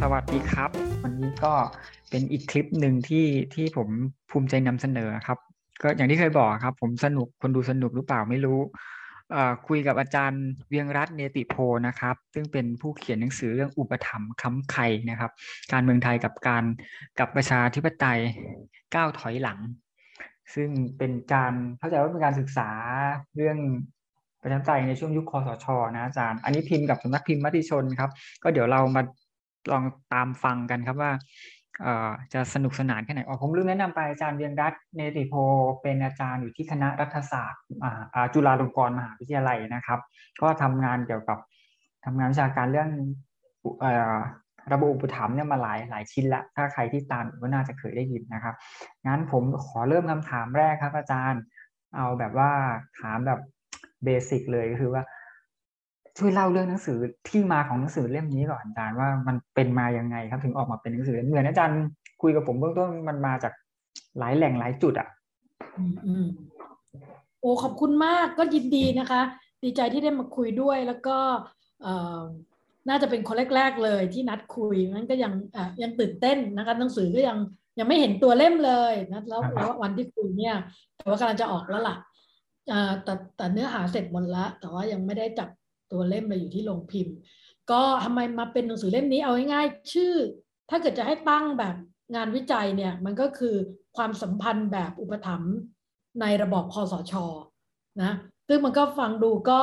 สวัสดีครับ วันนี้ก็เป็นอีกคลิปหนึ่งที่ที่ผมภูมิใจนำเสนอครับ ก็อย่างที่เคยบอกครับ ผมสนุกคนดูสนุกหรือเปล่าไม่รู้คุยกับอาจารย์เวียงรัตน์เนติโพนะครับ ซึ่งเป็นผู้เขียนหนังสือเรื่องอุปถัมภ์ค้ำไข่นะครับ การเมืองไทยกับการกับประชาธิปไตยก้าวถอยหลัง ซึ่งเป็นการเข้าใจว่าเป็นการศึกษาเรื่องประชาธิปไตยในช่วงยุคคอสชนะอาจารย์ อันนี้พิมพ์กับสำนักพิมพ์มติชนครับ ก็เดี๋ยวเรามาลองตามฟังกันครับว่าจะสนุกสนานแค่ไหนอ๋อผมลืมแนะนำไปอาจารย์เวียงรัตเนติโพเป็นอาจารย์อยู่ที่คณะรัฐศาสตร์จุฬาลงกรณ์มหาวิทยาลัยนะครับ ก็ทำงานเกี่ยวกับทำงานวิชาการเรื่อง ระบบอุปถัมภ์เนี่ยมาหลายหลายชิ้นละถ้าใครที่ตามก็น่าจะเคยได้ยินนะครับงั้นผมขอเริ่มคำถามแรกครับ อาจารย์เอาแบบว่าถามแบบเบสิกเลยก็คือว่า ช่วยเล่าเรื่องหนังสือที่มาของหนังสือเล่มนี้ก่อนอาจารย์ว่ามันเป็นมายังไงครับถึงออกมาเป็นหนังสือเหมือนอาจารย์คุยกับผมเบื้องต้นมันมาจากหลายแหล่งหลายจุดอะอืมโอ้ขอบคุณมากก็ยินดีนะคะ ดีใจที่ได้มาคุยด้วยแล้วก็เออ น่าจะเป็นคนแรก ๆเลยที่นัดคุยนั้นก็ยังยังตื่นเต้นนะคะหนังสือก็ยังยังไม่เห็นตัวเล่มเลยนะแล้วแล้ววันที่คุยเนี่ย แต่ว่ากำลังจะออกแล้วล่ะแต่แต่เนื้อหาเสร็จหมดแล้วแต่ว่ายังไม่ได้จับตัวเล่มมาอยู่ที่โรงพิมพ์ ก็ทำไมมาเป็นหนังสือเล่มนี้เอาง่ายๆชื่อ ถ้าเกิดจะให้ตั้งแบบงานวิจัยเนี่ยมันก็คือความสัมพันธ์แบบอุปถัมภ์ในระบอบคอสชนะซึ่งมันก็ฟังดูก็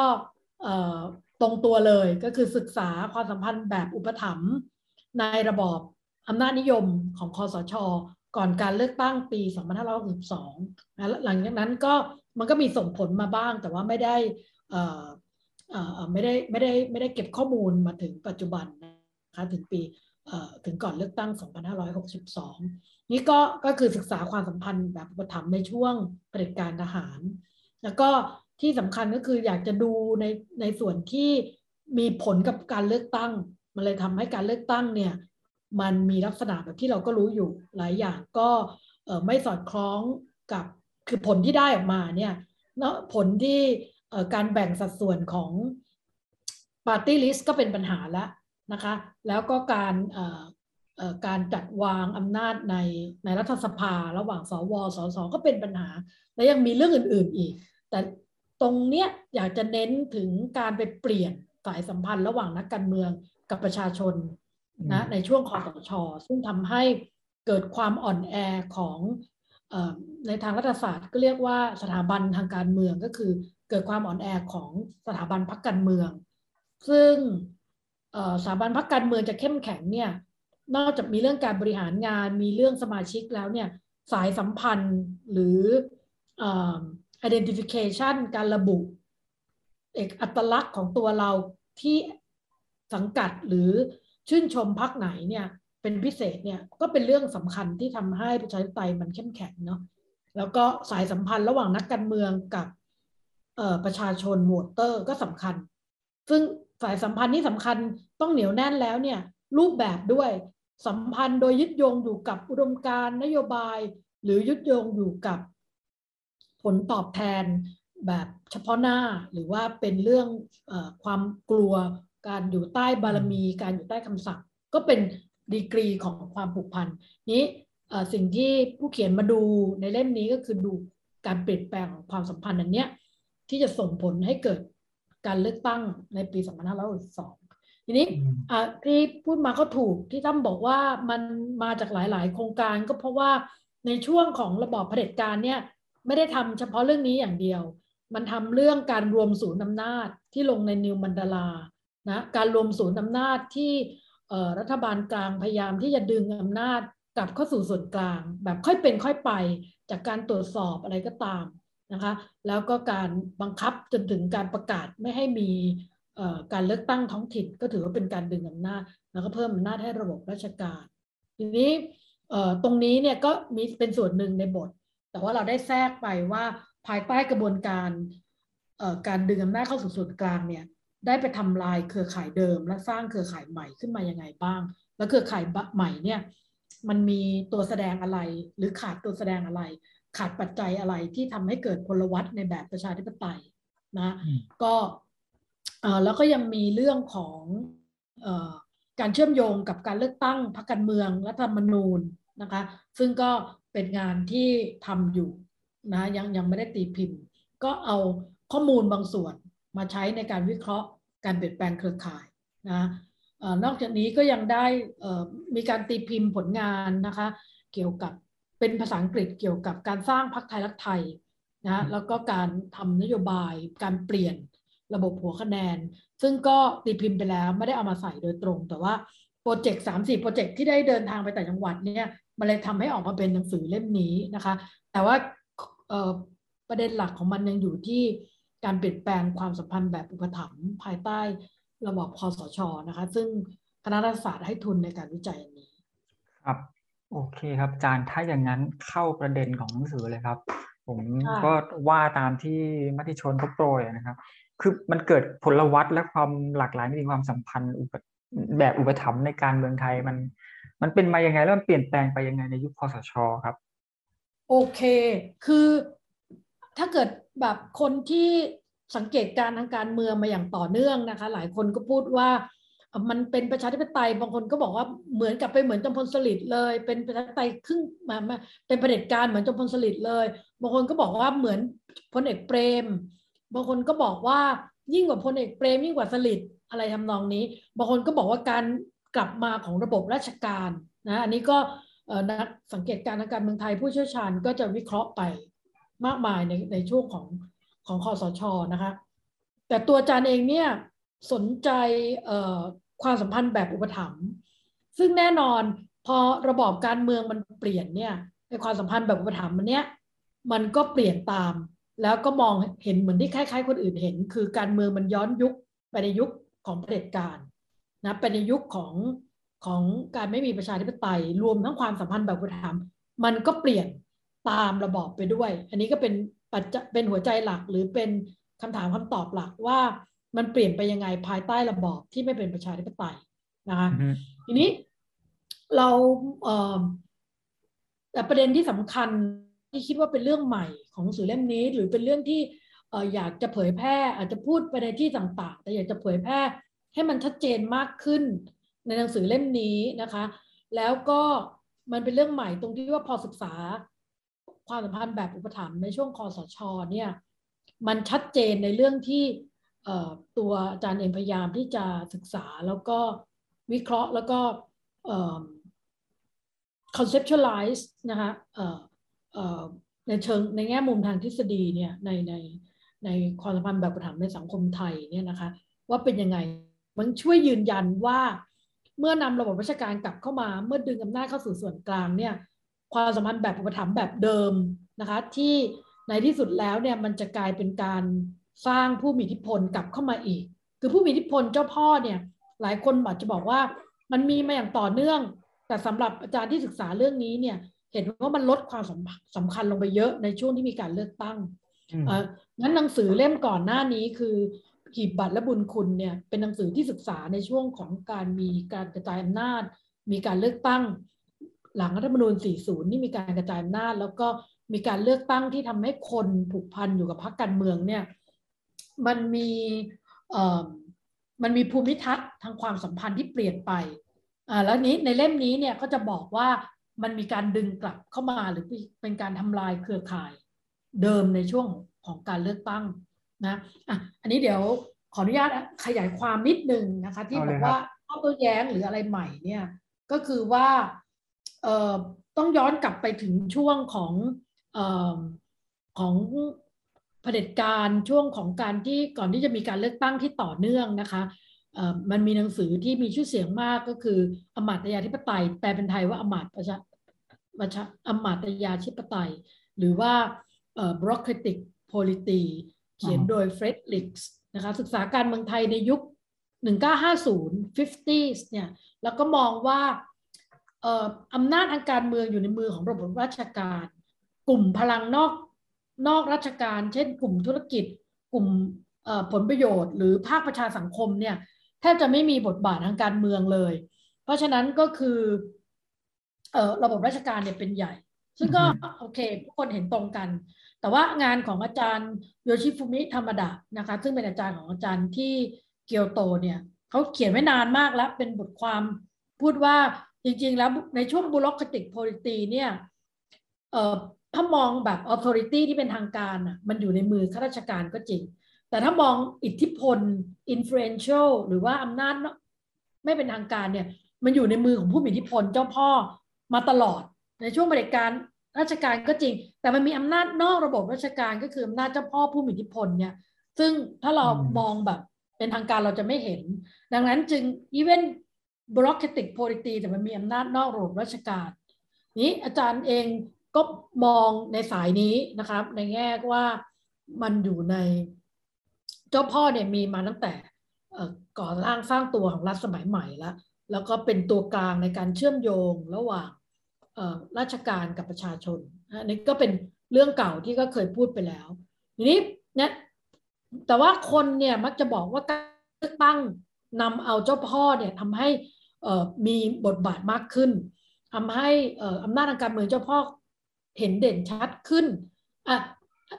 ตรงตัวเลยก็คือศึกษาความสัมพันธ์แบบอุปถัมภ์ในระบอบอำนาจนิยมของคอสช ก่อนการเลือกตั้งปี 2562นะหลังจากนั้นก็มันก็มีส่งผลมาบ้าง แต่ว่าไม่ได้ไม่ได้ไม่ได้ไม่ได้เก็บข้อมูลมาถึงปัจจุบันนะคะถึงปีถึงก่อนเลือกตั้ง 2562 นี่ก็ก็คือศึกษาความสัมพันธ์แบบอุปถัมภ์ในช่วงเผด็จการทหาร แล้วก็ ที่สำคัญก็คืออยากจะดูในในส่วนที่มีผลกับการเลือกตั้ง มันเลยทำให้การเลือกตั้งเนี่ยมันมีลักษณะแบบที่เราก็รู้อยู่หลายอย่างก็ไม่สอดคล้องกับคือผลที่ได้ออกมาเนี่ยเนาะผลที่การแบ่งสัดส่วนของ party list ก็เป็นปัญหาแล้วนะคะ แล้วก็การการจัดวางอำนาจในในรัฐสภา ระหว่างสวสสก็เป็นปัญหา และยังมีเรื่องอื่น ๆอีก แต่ ตรงเนี้ยอยากจะเน้นถึงการไปเปลี่ยนสายสัมพันธ์ระหว่างนักการเมืองกับประชาชนนะในช่วงคอสช ซึ่งทำให้เกิดความอ่อนแอของในทางรัฐศาสตร์ก็เรียกว่าสถาบันทางการเมืองก็คือเกิดความอ่อนแอของสถาบันพรรคการเมือง ซึ่งสถาบันพรรคการเมืองจะเข้มแข็งเนี่ยนอกจากมีเรื่องการบริหารงานมีเรื่องสมาชิกแล้วเนี่ยสายสัมพันธ์หรือ identification การระบุเอกอัตลักษณ์ของตัวเราที่สังกัดหรือชื่นชมพรรคไหนเนี่ยเป็นพิเศษเนี่ยก็เป็นเรื่องสำคัญที่ทำให้ประชาธิปไตยมันเข้มแข็งเนาะแล้วก็สายสัมพันธ์ระหว่างนักการเมืองกับประชาชนโหวตเตอร์ก็สำคัญ ซึ่งสายสัมพันธ์นี้สำคัญต้องเหนียวแน่นแล้วเนี่ยรูปแบบด้วยสัมพันธ์โดยยึดโยงอยู่กับอุดมการนโยบาย หรือยึดโยงอยู่กับ ผลตอบแทนแบบเฉพาะหน้าหรือว่าเป็นเรื่องอความกลัวการอยู่ใต้บารมี การอยู่ใต้คำสั่งก็เป็นดีกรีของความผูกพันนี้สิ่งที่ผู้เขียนมาดูในเล่มนี้ก็คือดูการเปลี่ยนแปลงของความสัมพันธ์อันเนี้ยที่จะส่งผลให้เกิดการเลือกตั้งในปี 2562 ทีนี้ที่พูดมาก็ถูกที่ตั้มบอกว่ามันมาจากหลาย ๆ โครงการก็เพราะว่าในช่วงของระบอบเผด็จการเนี่ย ไม่ได้ทำเฉพาะเรื่องนี้อย่างเดียว มันทำเรื่องการรวมศูนย์อำนาจที่ลงในนิวมันดาลานะการรวมศูนย์อำนาจที่รัฐบาลกลางพยายามที่จะดึงอำนาจกลับเข้าสู่ส่วนกลาง แบบค่อยเป็นค่อยไปจากการตรวจสอบอะไรก็ตามนะคะแล้วก็การบังคับจนถึงการประกาศไม่ให้มีการเลือกตั้งท้องถิ่นก็ถือว่าเป็นการดึงอำนาจ แล้วก็เพิ่มอำนาจให้ระบบราชการ ทีนี้ตรงนี้เนี่ยก็มีเป็นส่วนหนึ่งในบท แต่ว่าเราได้แทรกไปว่าภายใต้กระบวนการการดึงอำนาจเข้าสู่ส่วนกลางเนี่ยได้ไปทำลายเครือข่ายเดิม และสร้างเครือข่ายใหม่ขึ้นมายังไงบ้าง แล้วเครือข่ายใหม่เนี่ยมันมีตัวแสดงอะไร หรือขาดตัวแสดงอะไร ขาดปัจจัยอะไรที่ทำให้เกิดพลวัตในแบบประชาธิปไตยนะก็แล้วก็ยังมีเรื่องของการเชื่อมโยงกับการเลือกตั้งพรรคการเมืองและธรรมนูญนะคะ ซึ่งก็ เป็นงานที่ทำอยู่นะยังยังไม่ได้ตีพิมพ์ ก็เอาข้อมูลบางส่วนมาใช้ในการวิเคราะห์การเปลี่ยนแปลงเครือข่ายนะนอกจากนี้ก็ยังได้มีการตีพิมพ์ผลงานนะคะเกี่ยวกับเป็นภาษาอังกฤษเกี่ยวกับการสร้างพรรคไทยรักไทยนะแล้วก็การทำนโยบายการเปลี่ยนระบบหัวคะแนน ซึ่งก็ตีพิมพ์ไปแล้วไม่ได้เอามาใส่โดยตรง แต่ว่าโปรเจกต์สามสี่โปรเจกต์ที่ได้เดินทางไปแต่จังหวัดเนี่ย มันเลยทำให้ออกมาเป็นหนังสือเล่มนี้นะคะ แต่ว่าประเด็นหลักของมันยังอยู่ที่การเปลี่ยนแปลงความสัมพันธ์แบบอุปถัมภ์ภายใต้ระบบคอสชนะคะ ซึ่งคณะรัฐศาสตร์ให้ทุนในการวิจัยอันนี้ ครับโอเคครับอาจารย์ถ้าอย่างนั้นเข้าประเด็นของหนังสือเลยครับ ผมก็ว่าตามที่มติชนเขาโปรยนะครับ คือมันเกิดผลวัตและความหลากหลายมีความสัมพันธ์แบบอุปถัมภ์ในการเมืองไทยมัน มันเป็นมายังไงแล้วมันเปลี่ยนแปลงไปยังไงในยุคคอสชครับ โอเค คือถ้าเกิดแบบคนที่สังเกตการทางการเมืองมาอย่างต่อเนื่องนะคะ หลายคนก็พูดว่ามันเป็นประชาธิปไตยบางคนก็บอกว่าเหมือนกับไปเหมือนจอมพลสฤษดิ์เลย เป็นประชาธิปไตยครึ่งมาเป็นเผด็จการเหมือนจอมพลสฤษดิ์เลยบางคนก็บอกว่าเหมือนพลเอกเปรม บางคนก็บอกว่ายิ่งกว่าพลเอกเปรมยิ่งกว่าสฤษดิ์อะไรทำนองนี้ บางคนก็บอกว่าการ กลับมาของระบบราชการนะอันนี้ก็นักสังเกตการทางการเมืองไทยผู้เชี่ยวชาญก็จะวิเคราะห์ไปมากมายในในช่วงของของคอสชนะคะแต่ตัวอาจารย์เองเนี่ยสนใจความสัมพันธ์แบบอุปถัมภ์ซึ่งแน่นอนพอระบอบการเมืองมันเปลี่ยนเนี่ยในความสัมพันธ์แบบอุปถัมภ์มันเนี้ยมันก็เปลี่ยนตาม แล้วก็มองเห็นเหมือนที่คล้ายๆ คนอื่นเห็น คือการเมืองมันย้อนยุคไปในยุคของเผด็จการ นะไปในยุคของของการไม่มีประชาธิปไตย รวมทั้งความสัมพันธ์แบบอุปถัมภ์มันก็เปลี่ยนตามระบอบไปด้วย อันนี้ก็เป็นปัจจเป็นหัวใจหลักหรือเป็นคำถามคำตอบหลักว่ามันเปลี่ยนไปยังไงภายใต้ระบอบที่ไม่เป็นประชาธิปไตยนะคะทีนี้เราเอ่อแต่ประเด็นที่สำคัญที่คิดว่าเป็นเรื่องใหม่ของหนังสือเล่มนี้ หรือเป็นเรื่องที่เอออยากจะเผยแพร่อาจจะพูดไปในที่ต่างๆ แต่อยากจะเผยแพร่ ให้มันชัดเจนมากขึ้นในหนังสือเล่มนี้นะคะ แล้วก็มันเป็นเรื่องใหม่ตรงที่ว่าพอศึกษา ความสัมพันธ์แบบอุปถัมภ์ในช่วงคอสชเนี่ยมันชัดเจนในเรื่องที่ตัวอาจารย์เองพยายามที่จะศึกษาแล้วก็วิเคราะห์แล้วก็ conceptualize นะคะในเชิงในแง่มุมทางทฤษฎีเนี่ยในในในความสัมพันธ์แบบประถมในสังคมไทยเนี่ยนะคะว่าเป็นยังไง มันช่วยยืนยันว่า เมื่อนำระบบราชการกลับเข้ามา เมื่อดึงอำนาจเข้าสู่ส่วนกลางเนี่ยความสัมพันธ์แบบอุปถัมภ์แบบเดิมนะคะที่ในที่สุดแล้วเนี่ยมันจะกลายเป็นการสร้างผู้มีอิทธิพลกลับเข้ามาอีก คือผู้มีอิทธิพลเจ้าพ่อเนี่ยหลายคนอาจจะบอกว่ามันมีมาอย่างต่อเนื่อง แต่สำหรับอาจารย์ที่ศึกษาเรื่องนี้เนี่ยเห็นว่ามันลดความสำคัญลงไปเยอะในช่วงที่มีการเลือกตั้งเอองั้นหนังสือเล่มก่อนหน้านี้คือ ขีบบัตรและบุญคุณเนี่ยเป็นหนังสือที่ศึกษาในช่วงของการมีการกระจายอำนาจ มีการเลือกตั้ง หลังรัฐธรรมนูญ 40 นี่มีการกระจายอำนาจ แล้วก็มีการเลือกตั้งที่ทำให้คนผูกพันอยู่กับพรรคการเมืองเนี่ยมันมีมันมีภูมิทัศน์ทางความสัมพันธ์ที่เปลี่ยนไปอ่าแล้วนี้ในเล่มนี้เนี่ยก็จะบอกว่ามันมีการดึงกลับเข้ามาหรือเป็นการทำลายเครือข่ายเดิมในช่วงของการเลือกตั้ง นะอะอันนี้เดี๋ยวขออนุญาตขยายความนิดนึงนะคะ ที่บอกว่าข้อตัวแย้งหรืออะไรใหม่เนี่ยก็คือว่าเอ่อต้องย้อนกลับไปถึงช่วงของเอ่อของเผด็จการช่วงของการที่ก่อนที่จะมีการเลือกตั้งที่ต่อเนื่องนะคะมันมีหนังสือที่มีชื่อเสียงมากก็คืออมาตยาธิปไตยแปลเป็นไทยว่าอมาตประชาประชาอมาตยาธิปไตย หรือว่า bureaucratic polity เขียนโดยเฟรดริกส์นะคะศึกษาการเมืองไทยในยุค 1950 50s เนี่ยแล้วก็มองว่าอำนาจทางการเมืองอยู่ในมือของระบบราชการ กลุ่มพลังนอกนอกราชการ เช่น กลุ่มธุรกิจ กลุ่มผลประโยชน์ หรือภาคประชาสังคมเนี่ยแทบจะไม่มีบทบาททางการเมืองเลย เพราะฉะนั้นก็คือระบบราชการเนี่ยเป็นใหญ่ ซึ่งก็โอเคทุกคนเห็นตรงกัน แต่ว่างานของอาจารย์โยชิฟุมิธรรมดานะคะซึ่งเป็นอาจารย์ของอาจารย์ที่เกียวโตเนี่ยเขาเขียนไว้นานมากแล้วเป็นบทความพูดว่าจริงๆแล้วในช่วงบุรคติกโพลิตีเนี่ยเอ่อถ้ามองแบบ authority ที่เป็นทางการอะมันอยู่ในมือข้าราชการก็จริง แต่ถ้ามองอิทธิพล influential หรือว่าอำนาจไม่เป็นทางการเนี่ยมันอยู่ในมือของผู้มีอิทธิพลเจ้าพ่อมาตลอด ในช่วงบริการ ราชการก็จริง แต่มันมีอำนาจนอกระบบราชการก็คืออำนาจเจ้าพ่อผู้มีอิทธิพลเนี่ย ซึ่งถ้าเรามองแบบเป็นทางการเราจะไม่เห็น ดังนั้นจึง even bureaucratic polity แต่มันมีอำนาจนอกระบบราชการ นี้อาจารย์เองก็มองในสายนี้นะครับ ในแง่ว่ามันอยู่ในเจ้าพ่อเนี่ยมีมาตั้งแต่ก่อร่างสร้างตัวของรัฐสมัยใหม่แล้ว แล้วก็เป็นตัวกลางในการเชื่อมโยงระหว่าง ราชการกับประชาชนอันนี้ก็เป็นเรื่องเก่าที่ก็เคยพูดไปแล้วทีนี้เนี่ยแต่ว่าคนเนี่ยมักจะบอกว่าการเลือกตั้งนำเอาเจ้าพ่อเนี่ยทำให้มีบทบาทมากขึ้นทำให้อำนาจทางการเมืองเจ้าพ่อเห็นเด่นชัดขึ้นอะ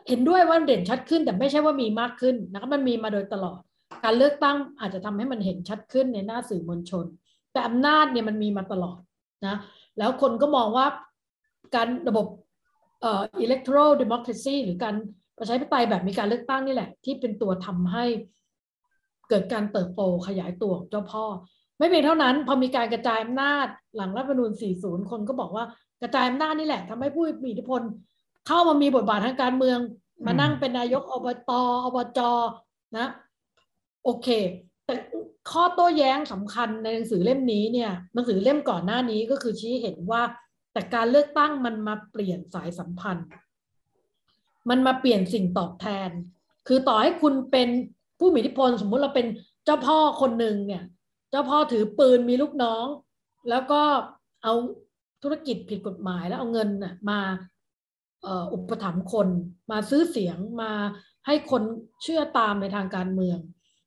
เห็นด้วยว่าเด่นชัดขึ้นแต่ไม่ใช่ว่ามีมากขึ้นนะครับมันมีมาโดยตลอด การเลือกตั้งอาจจะทำให้มันเห็นชัดขึ้นในหน้าสื่อมวลชน แต่อำนาจเนี่ยมันมีมาตลอดนะ แล้วคนก็มองว่าการระบบเอ่อ electoral democracy หรือการประชาธิปไตยแบบมีการเลือกตั้งนี่แหละ ที่เป็นตัวทำให้เกิดการเติบโตขยายตัวของเจ้าพ่อ ไม่เพียงเท่านั้น พอมีการกระจายอำนาจหลังรัฐธรรมนูญ 40 คนก็บอกว่ากระจายอำนาจนี่แหละทำให้ผู้มีอิทธิพล เข้ามามีบทบาททางการเมือง มานั่งเป็นนายกอบตอบจนะ โอเค แต่ข้อโต้แย้งสำคัญในหนังสือเล่มนี้เนี่ยหนังสือเล่มก่อนหน้านี้ก็คือชี้เห็นว่า แต่การเลือกตั้งมันมาเปลี่ยนสายสัมพันธ์ มันมาเปลี่ยนสิ่งตอบแทน คือต่อให้คุณเป็นผู้มีอิทธิพลสมมุติเราเป็นเจ้าพ่อคนหนึ่งเนี่ย เจ้าพ่อถือปืนมีลูกน้อง แล้วก็เอาธุรกิจผิดกฎหมายแล้วเอาเงินน่ะมาอุปถัมภ์คนมาซื้อเสียงมาให้คนเชื่อตามในทางการเมือง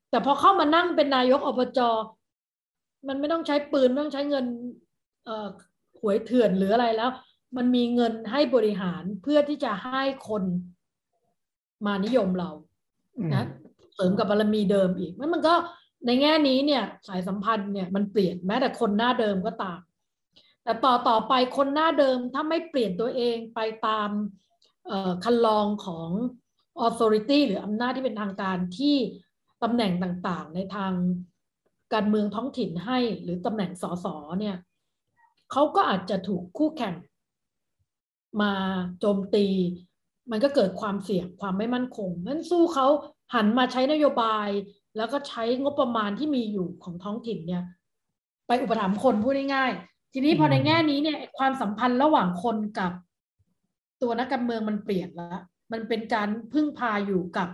แต่พอเข้ามานั่งเป็นนายกอบจมันไม่ต้องใช้ปืนไม่ต้องใช้เงินหวยเถื่อนหรืออะไรแล้ว มันมีเงินให้บริหารเพื่อที่จะให้คนมานิยมเรานะเสริมกับบารมีเดิมอีกมันมันก็ในแง่นี้เนี่ยสายสัมพันธ์เนี่ยมันเปลี่ยนแม้แต่คนหน้าเดิมก็ตาม แต่ต่อต่อไปคนหน้าเดิมถ้าไม่เปลี่ยนตัวเองไปตามคันลองของ authority หรืออำนาจที่เป็นทางการที่ ตำแหน่งต่างๆ ในทางการเมืองท้องถิ่นให้ หรือตำแหน่งสสเนี่ยเขาก็อาจจะถูกคู่แข่ง มาโจมตี มันก็เกิดความเสี่ยงความไม่มั่นคงนั้นสู้เขาหันมาใช้นโยบาย แล้วก็ใช้งบประมาณที่มีอยู่ของท้องถิ่นเนี่ย ไปอุปถัมภ์คนพูดง่ายๆทีนี้พอในแง่นี้เนี่ยความสัมพันธ์ระหว่างคนกับตัวนักการเมืองมันเปลี่ยนแล้วมันเป็นการพึ่งพาอยู่กับ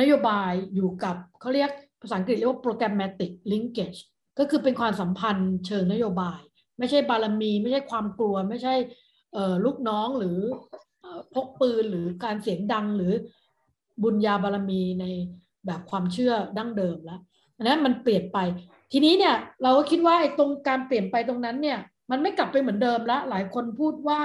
นโยบายอยู่กับเขาเรียกภาษาอังกฤษเรียกว่า programmatic linkage ก็คือเป็นความสัมพันธ์เชิงนโยบาย ไม่ใช่บารมี ไม่ใช่ความกลัว ไม่ใช่ลูกน้องหรือพกปืนหรือการเสียงดังหรือบุญญาบารมีในแบบความเชื่อดั้งเดิมแล้วอันนั้นมันเปลี่ยนไป ทีนี้เนี่ยเราก็คิดว่าไอ้ตรงการเปลี่ยนไปตรงนั้นเนี่ยมันไม่กลับไปเหมือนเดิมแล้วหลายคนพูดว่า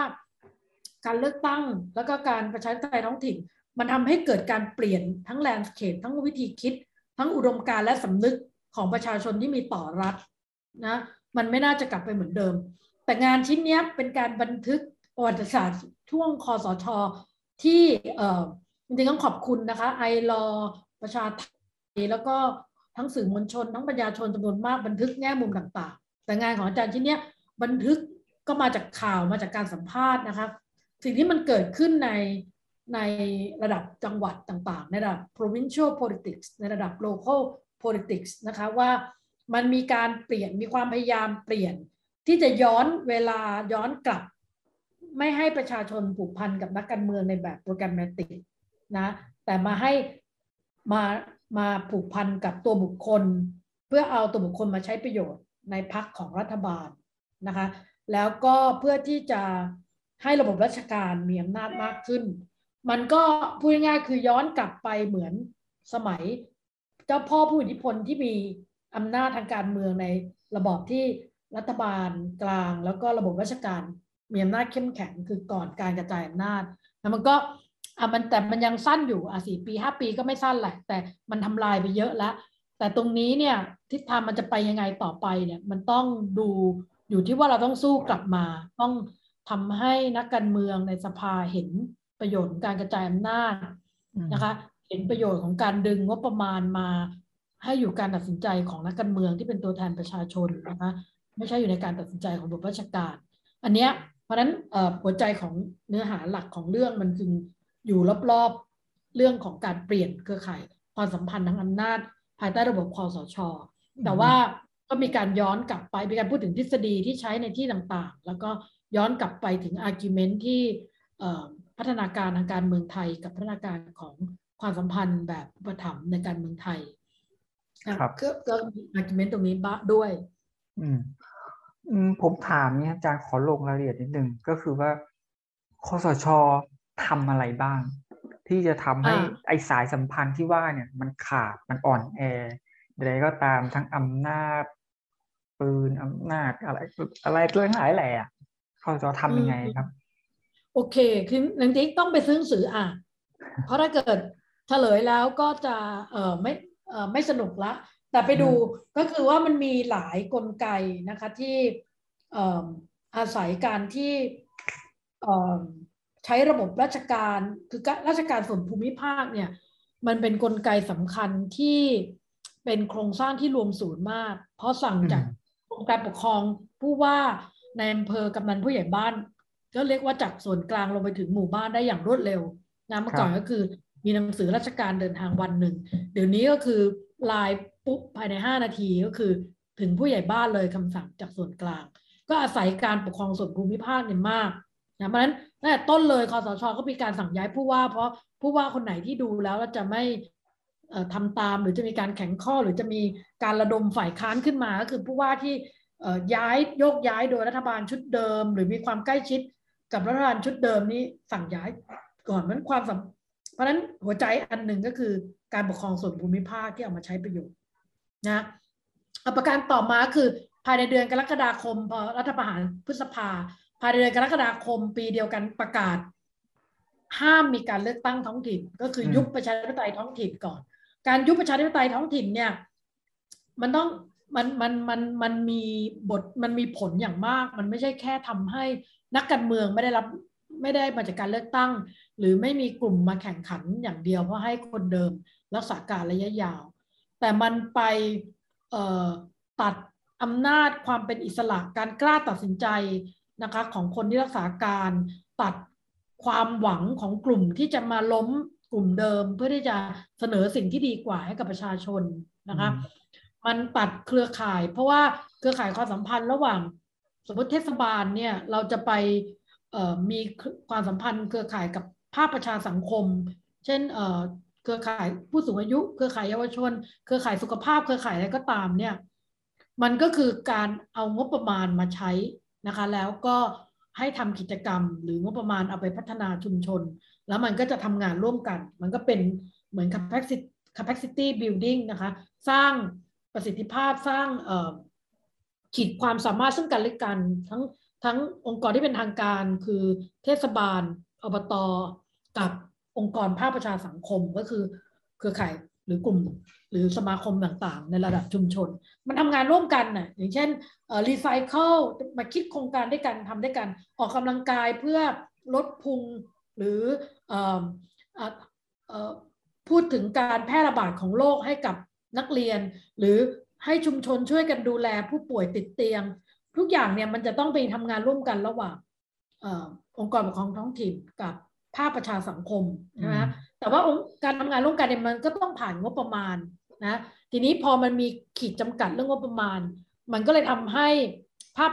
การเลือกตั้งแล้วก็การประชาธิปไตยท้องถิ่น มันทำให้เกิดการเปลี่ยนทั้ง landscape ทั้งวิธีคิด ทั้งอุดมการณ์และสำนึกของประชาชนที่มีต่อรัฐนะมันไม่น่าจะกลับไปเหมือนเดิม แต่งานชิ้นนี้เป็นการบันทึกประวัติศาสตร์ช่วงคสช. ที่เออจริงๆต้องขอบคุณนะคะ iLaw ประชาไทแล้วก็ทั้งสื่อมวลชน ทั้งประชาชนจำนวนมากบันทึกแง่มุมต่างๆ แต่งานของอาจารย์ชิ้นนี้บันทึกก็มาจากข่าวมาจากการสัมภาษณ์นะครับสิ่งที่มันเกิดขึ้นใน ในระดับจังหวัดต่างๆ ในระดับ provincial politics ในระดับ local politics นะคะว่ามันมีการเปลี่ยนมีความพยายามเปลี่ยนที่จะย้อนเวลาย้อนกลับ ไม่ให้ประชาชนผูกพันกับนักการเมืองในแบบโปรแกรมแมติกนะแต่มาให้มามาผูกพันกับตัวบุคคล เพื่อเอาตัวบุคคลมาใช้ประโยชน์ในพักของรัฐบาลนะคะแล้วก็เพื่อที่จะให้ระบบราชการมีอำนาจมากขึ้น มันก็พูดง่ายๆคือย้อนกลับไปเหมือนสมัย เจ้าพ่อผู้อิทธิพลที่มีอำนาจทางการเมืองในระบอบที่รัฐบาลกลาง แล้วก็ระบบราชการมีอำนาจเข้มแข็งคือก่อนการกระจายอำนาจแล้วมันก็อะมันแต่มันยังสั้นอยู่อะสี่ปีห้าปีก็ไม่สั้นแหละ แต่มันทำลายไปเยอะแล้ว แต่ตรงนี้เนี่ยทิศทางมันจะไปยังไงต่อไปเนี่ยมันต้องดูอยู่ที่ว่าเราต้องสู้กลับมา ต้องทำให้นักการเมืองในสภาเห็น ประโยชน์ของการกระจายอำนาจนะคะ เห็นประโยชน์ของการดึงงบประมาณมา ให้อยู่การตัดสินใจของนักการเมืองที่เป็นตัวแทนประชาชนนะคะ ไม่ใช่อยู่ในการตัดสินใจของบุราชการ อันเนี้ยเพราะฉะนั้นหัวใจของเนื้อหาหลักของเรื่องมันคืออยู่รอบๆเรื่องของการเปลี่ยนเครือข่ายความสัมพันธ์ทางอำนาจ ภายใต้ระบบคสช. แต่ว่าก็มีการย้อนกลับไปมีการพูดถึงทฤษฎีที่ใช้ในที่ต่างๆ แล้วก็ย้อนกลับไปถึง argument ที่ พัฒนาการทางการเมืองไทย กับพัฒนาการของความสัมพันธ์แบบอุปถัมภ์ในการเมืองไทยครับก็มี argument ตรงนี้บ้างด้วย อืมผมถามเนี่ยอาจารย์ขอลงรายละเอียดนิดนึงก็คือว่าคอสชทำอะไรบ้าง ที่จะทำให้ไอสายสัมพันธ์ที่ว่าเนี่ย มันขาดมันอ่อนแออะไรก็ตามทั้งอำนาจ ปืนอำนาจอะไร อะไรตัวหลายแหล่เขาจะทำยังไงครับ โอเค คือจริงๆต้องไปซื้อหนังสืออ่านเพราะถ้าเกิดเฉลยแล้วก็จะเออไม่เออไม่สนุกละ แต่ไปดูก็คือว่ามันมีหลายกลไกนะคะที่อาศัยการที่ใช้ระบบราชการคือราชการส่วนภูมิภาคเนี่ย มันเป็นนกลไกสำคัญที่เป็นโครงสร้างที่รวมศูนย์มาก เพราะสั่งจากองค์การปกครองผู้ว่าในอำเภอกำนันผู้ใหญ่บ้าน ก็เรียกว่าจากส่วนกลางลงไปถึงหมู่บ้านได้อย่างรวดเร็วนะเมื่อก่อนก็คือ มีหนังสือราชการเดินทางวันหนึ่ง เดี๋ยวนี้ก็คือไลน์ปุ๊บภายใน 5 นาทีก็คือถึงผู้ใหญ่บ้านเลยคำสั่งจากส่วนกลาง ก็อาศัยการปกครองส่วนภูมิภาคเนี่ยมากนะเพราะฉะนั้นตั้งแต่ต้นเลยคอสชก็มีการสั่งย้ายผู้ว่า เพราะผู้ว่าคนไหนที่ดูแล้วจะไม่ทำตามหรือจะมีการแข่งข้อหรือจะมีการระดมฝ่ายค้านขึ้นมา ก็คือผู้ว่าที่ย้ายโยกย้ายโดยรัฐบาลชุดเดิม หรือมีความใกล้ชิด กับรัฐบาลชุดเดิมนี้สั่งย้ายก่อนมันความเพราะนั้นหัวใจอันหนึ่งก็คือการปกครองส่วนภูมิภาคที่เอามาใช้ประโยชน์นะประการต่อมาคือภายในเดือนกรกฎาคมพอรัฐประหารพฤษภา ภายในเดือนกรกฎาคมปีเดียวกันประกาศ ห้ามมีการเลือกตั้งท้องถิ่น ก็คือยุบประชาธิปไตยท้องถิ่นก่อน การยุบประชาธิปไตยท้องถิ่นเนี่ยมันต้องมันมันมันมันมีบทมันมีผลอย่างมาก มันไม่ใช่แค่ทำให้ นักการเมืองไม่ได้รับไม่ได้มาจากการเลือกตั้ง หรือไม่มีกลุ่มมาแข่งขันอย่างเดียว เพราะให้คนเดิมรักษาการระยะยาว แต่มันไปตัดอำนาจความเป็นอิสระการกล้าตัดสินใจนะคะของคนที่รักษาการตัดความหวังของกลุ่มที่จะมาล้มกลุ่มเดิม เพื่อที่จะเสนอสิ่งที่ดีกว่าให้กับประชาชนนะคะ มันตัดเครือข่าย เพราะว่าเครือข่ายความสัมพันธ์ระหว่าง สมมติเทศบาลเนี่ยเราจะไปมีความสัมพันธ์เครือข่ายกับภาคประชาสังคม เช่นเครือข่ายผู้สูงอายุ เครือข่ายเยาวชน เครือข่ายสุขภาพ เครือข่ายอะไรก็ตามเนี่ยมันก็คือการเอางบประมาณมาใช้นะคะ แล้วก็ให้ทำกิจกรรม หรืองบประมาณเอาไปพัฒนาชุมชน แล้วมันก็จะทำงานร่วมกัน มันก็เป็นเหมือน capacity capacity building นะคะ สร้างประสิทธิภาพสร้าง ขีดความสามารถซึ่งกันและกัน ทั้งทั้งองค์กรที่เป็นทางการคือเทศบาลอบตกับองค์กรภาคประชาสังคมก็คือ เครือข่ายหรือกลุ่มหรือสมาคมต่างๆ ในระดับชุมชน มันทำงานร่วมกันนะอย่างเช่นรีไซเคิลมาคิดโครงการด้วยกันทำด้วยกัน ออกกำลังกายเพื่อลดพุงหรือพูดถึงการแพร่ระบาดของโรคให้กับนักเรียน หรือ ให้ชุมชนช่วยกันดูแลผู้ป่วยติดเตียง ทุกอย่างเนี่ยมันจะต้องไปทำงานร่วมกันระหว่างองค์กรปกครองท้องถิ่นกับภาคประชาสังคมนะแต่ว่าการทำงานร่วมกันเนี่ยมันก็ต้องผ่านงบประมาณนะทีนี้พอมันมีขีดจำกัดเรื่องงบประมาณ มันก็เลยทำให้ภาค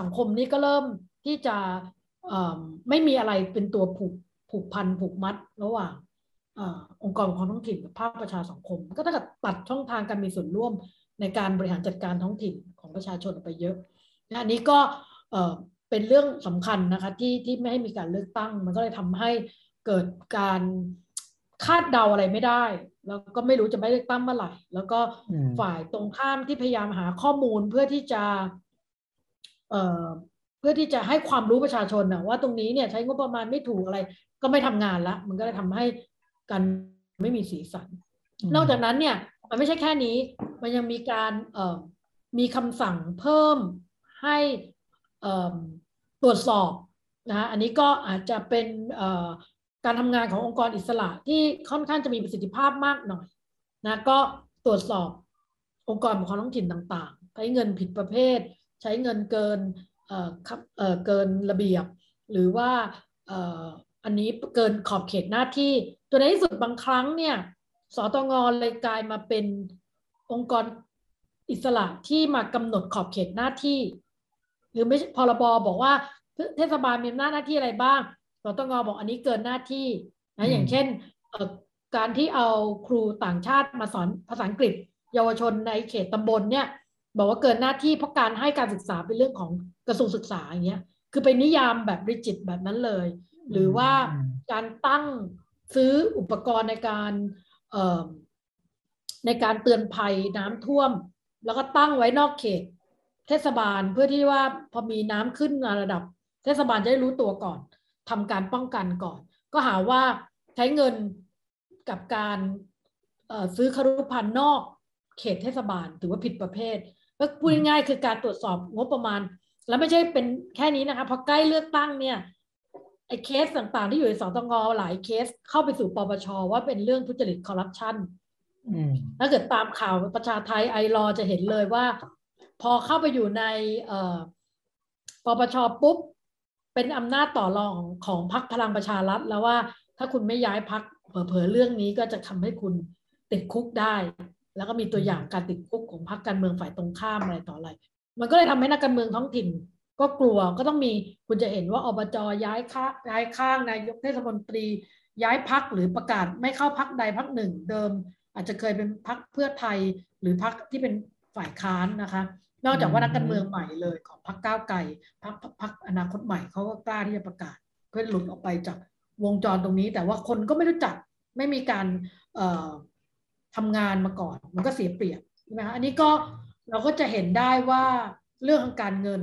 สังคมนี้ก็เริ่มที่จะไม่มีอะไรเป็นตัวผูกผูกพันผูกมัดระหว่างองค์กรของท้องถิ่นกับภาคประชาสังคม ก็ถ้าเกิดตัดช่องทางการมีส่วนร่วม ในการบริหารจัดการท้องถิ่นของประชาชนไปเยอะอันนี้ก็เป็นเรื่องสำคัญนะคะที่ที่ไม่ให้มีการเลือกตั้ง มันก็เลยทำให้เกิดการคาดเดาอะไรไม่ได้ แล้วก็ไม่รู้จะไม่เลือกตั้งเมื่อไหร่ แล้วก็ฝ่ายตรงข้ามที่พยายามหาข้อมูลเพื่อที่จะเอ่อเพื่อที่จะให้ความรู้ประชาชนนะว่าตรงนี้เนี่ยใช้งบประมาณไม่ถูกอะไร ก็ไม่ทำงานละมันก็เลยทำให้การไม่มีสีสัน นอกจากนั้นเนี่ย มันไม่ใช่แค่นี้ มันยังมีการมีคำสั่งเพิ่มให้ตรวจสอบนะอันนี้ก็อาจจะเป็นการทำงานขององค์กรอิสระที่ค่อนข้างจะมีประสิทธิภาพมากหน่อยนะก็ตรวจสอบองค์กรปกครองท้องถิ่นต่างๆ ใช้เงินผิดประเภท ใช้เงินเกินเอ่อเเกินระเบียบ หรือว่าอันนี้เกินขอบเขตหน้าที่ ตัวในที่สุดบางครั้งเนี่ย สตงเลยกลายมาเป็นองค์กรอิสระที่มากำหนดขอบเขตหน้าที่ หรือไม่พรบบอกว่าเทศบาลมีหน้าหน้าที่อะไรบ้าง สตงบอกอันนี้เกินหน้าที่นะอย่างเช่นการที่เอาครูต่างชาติมาสอนภาษาอังกฤษ เยาวชนในเขตตำบลเนี่ย บอกว่าเกินหน้าที่เพราะการให้การศึกษาเป็นเรื่องของกระทรวงศึกษาอย่างเงี้ยคือเป็นนิยามแบบริจิตแบบนั้นเลย หรือว่าการตั้งซื้ออุปกรณ์ในการ ในการเตือนภัยน้ำท่วม แล้วก็ตั้งไว้นอกเขต เทศบาลเพื่อที่ว่าพอมีน้ำขึ้นระดับ เทศบาลจะได้รู้ตัวก่อนทำการป้องกันก่อน ก็หาว่าใช้เงินกับการซื้อคารุพันธ์นอกเขตเทศบาลถือว่าผิดประเภทก็พูดง่ายๆคือการตรวจสอบงบประมาณ แล้วไม่ใช่เป็นแค่นี้นะคะพอใกล้เลือกตั้งเนี่ย ไอ้เคสต่างๆ ที่อยู่ในสตงหลายเคสเข้าไปสู่ปปชว่าเป็นเรื่องทุจริตคอร์รัปชันถ้าเกิดตามข่าวประชาไทยไอรอจะเห็นเลยว่า พอเข้าไปอยู่ในปปชปุ๊บ เป็นอำนาจต่อรองของพรรคพลังประชารัฐแล้วว่าถ้าคุณไม่ย้ายพรรคเผลอเรื่องนี้ก็จะทำให้คุณติดคุกได้ แล้วก็มีตัวอย่างการติดคุกของพรรคการเมืองฝ่ายตรงข้ามอะไรต่ออะไร มันก็เลยทำให้นักการเมืองท้องถิ่น ก็กลัวก็ต้องมีคุณจะเห็นว่าอบจย้ายข้าย้ายข้างนายกเทศมนตรี ย้ายพักหรือประกาศไม่เข้าพักใดพักหนึ่ง เดิม อาจจะเคยเป็นพักเพื่อไทยหรือพักที่เป็นฝ่ายค้านนะคะ นอกจากว่านักการเมืองใหม่เลยของพักก้าวไกลพักพักอนาคตใหม่เขาก็กล้าที่จะประกาศ เพื่อหลุดออกไปจากวงจรตรงนี้ แต่ว่าคนก็ไม่รู้จักไม่มีการทำงานมาก่อน มันก็เสียเปรียบใช่ไหมคะอันนี้ก็เราก็จะเห็นได้ว่าเรื่องทางการเงิน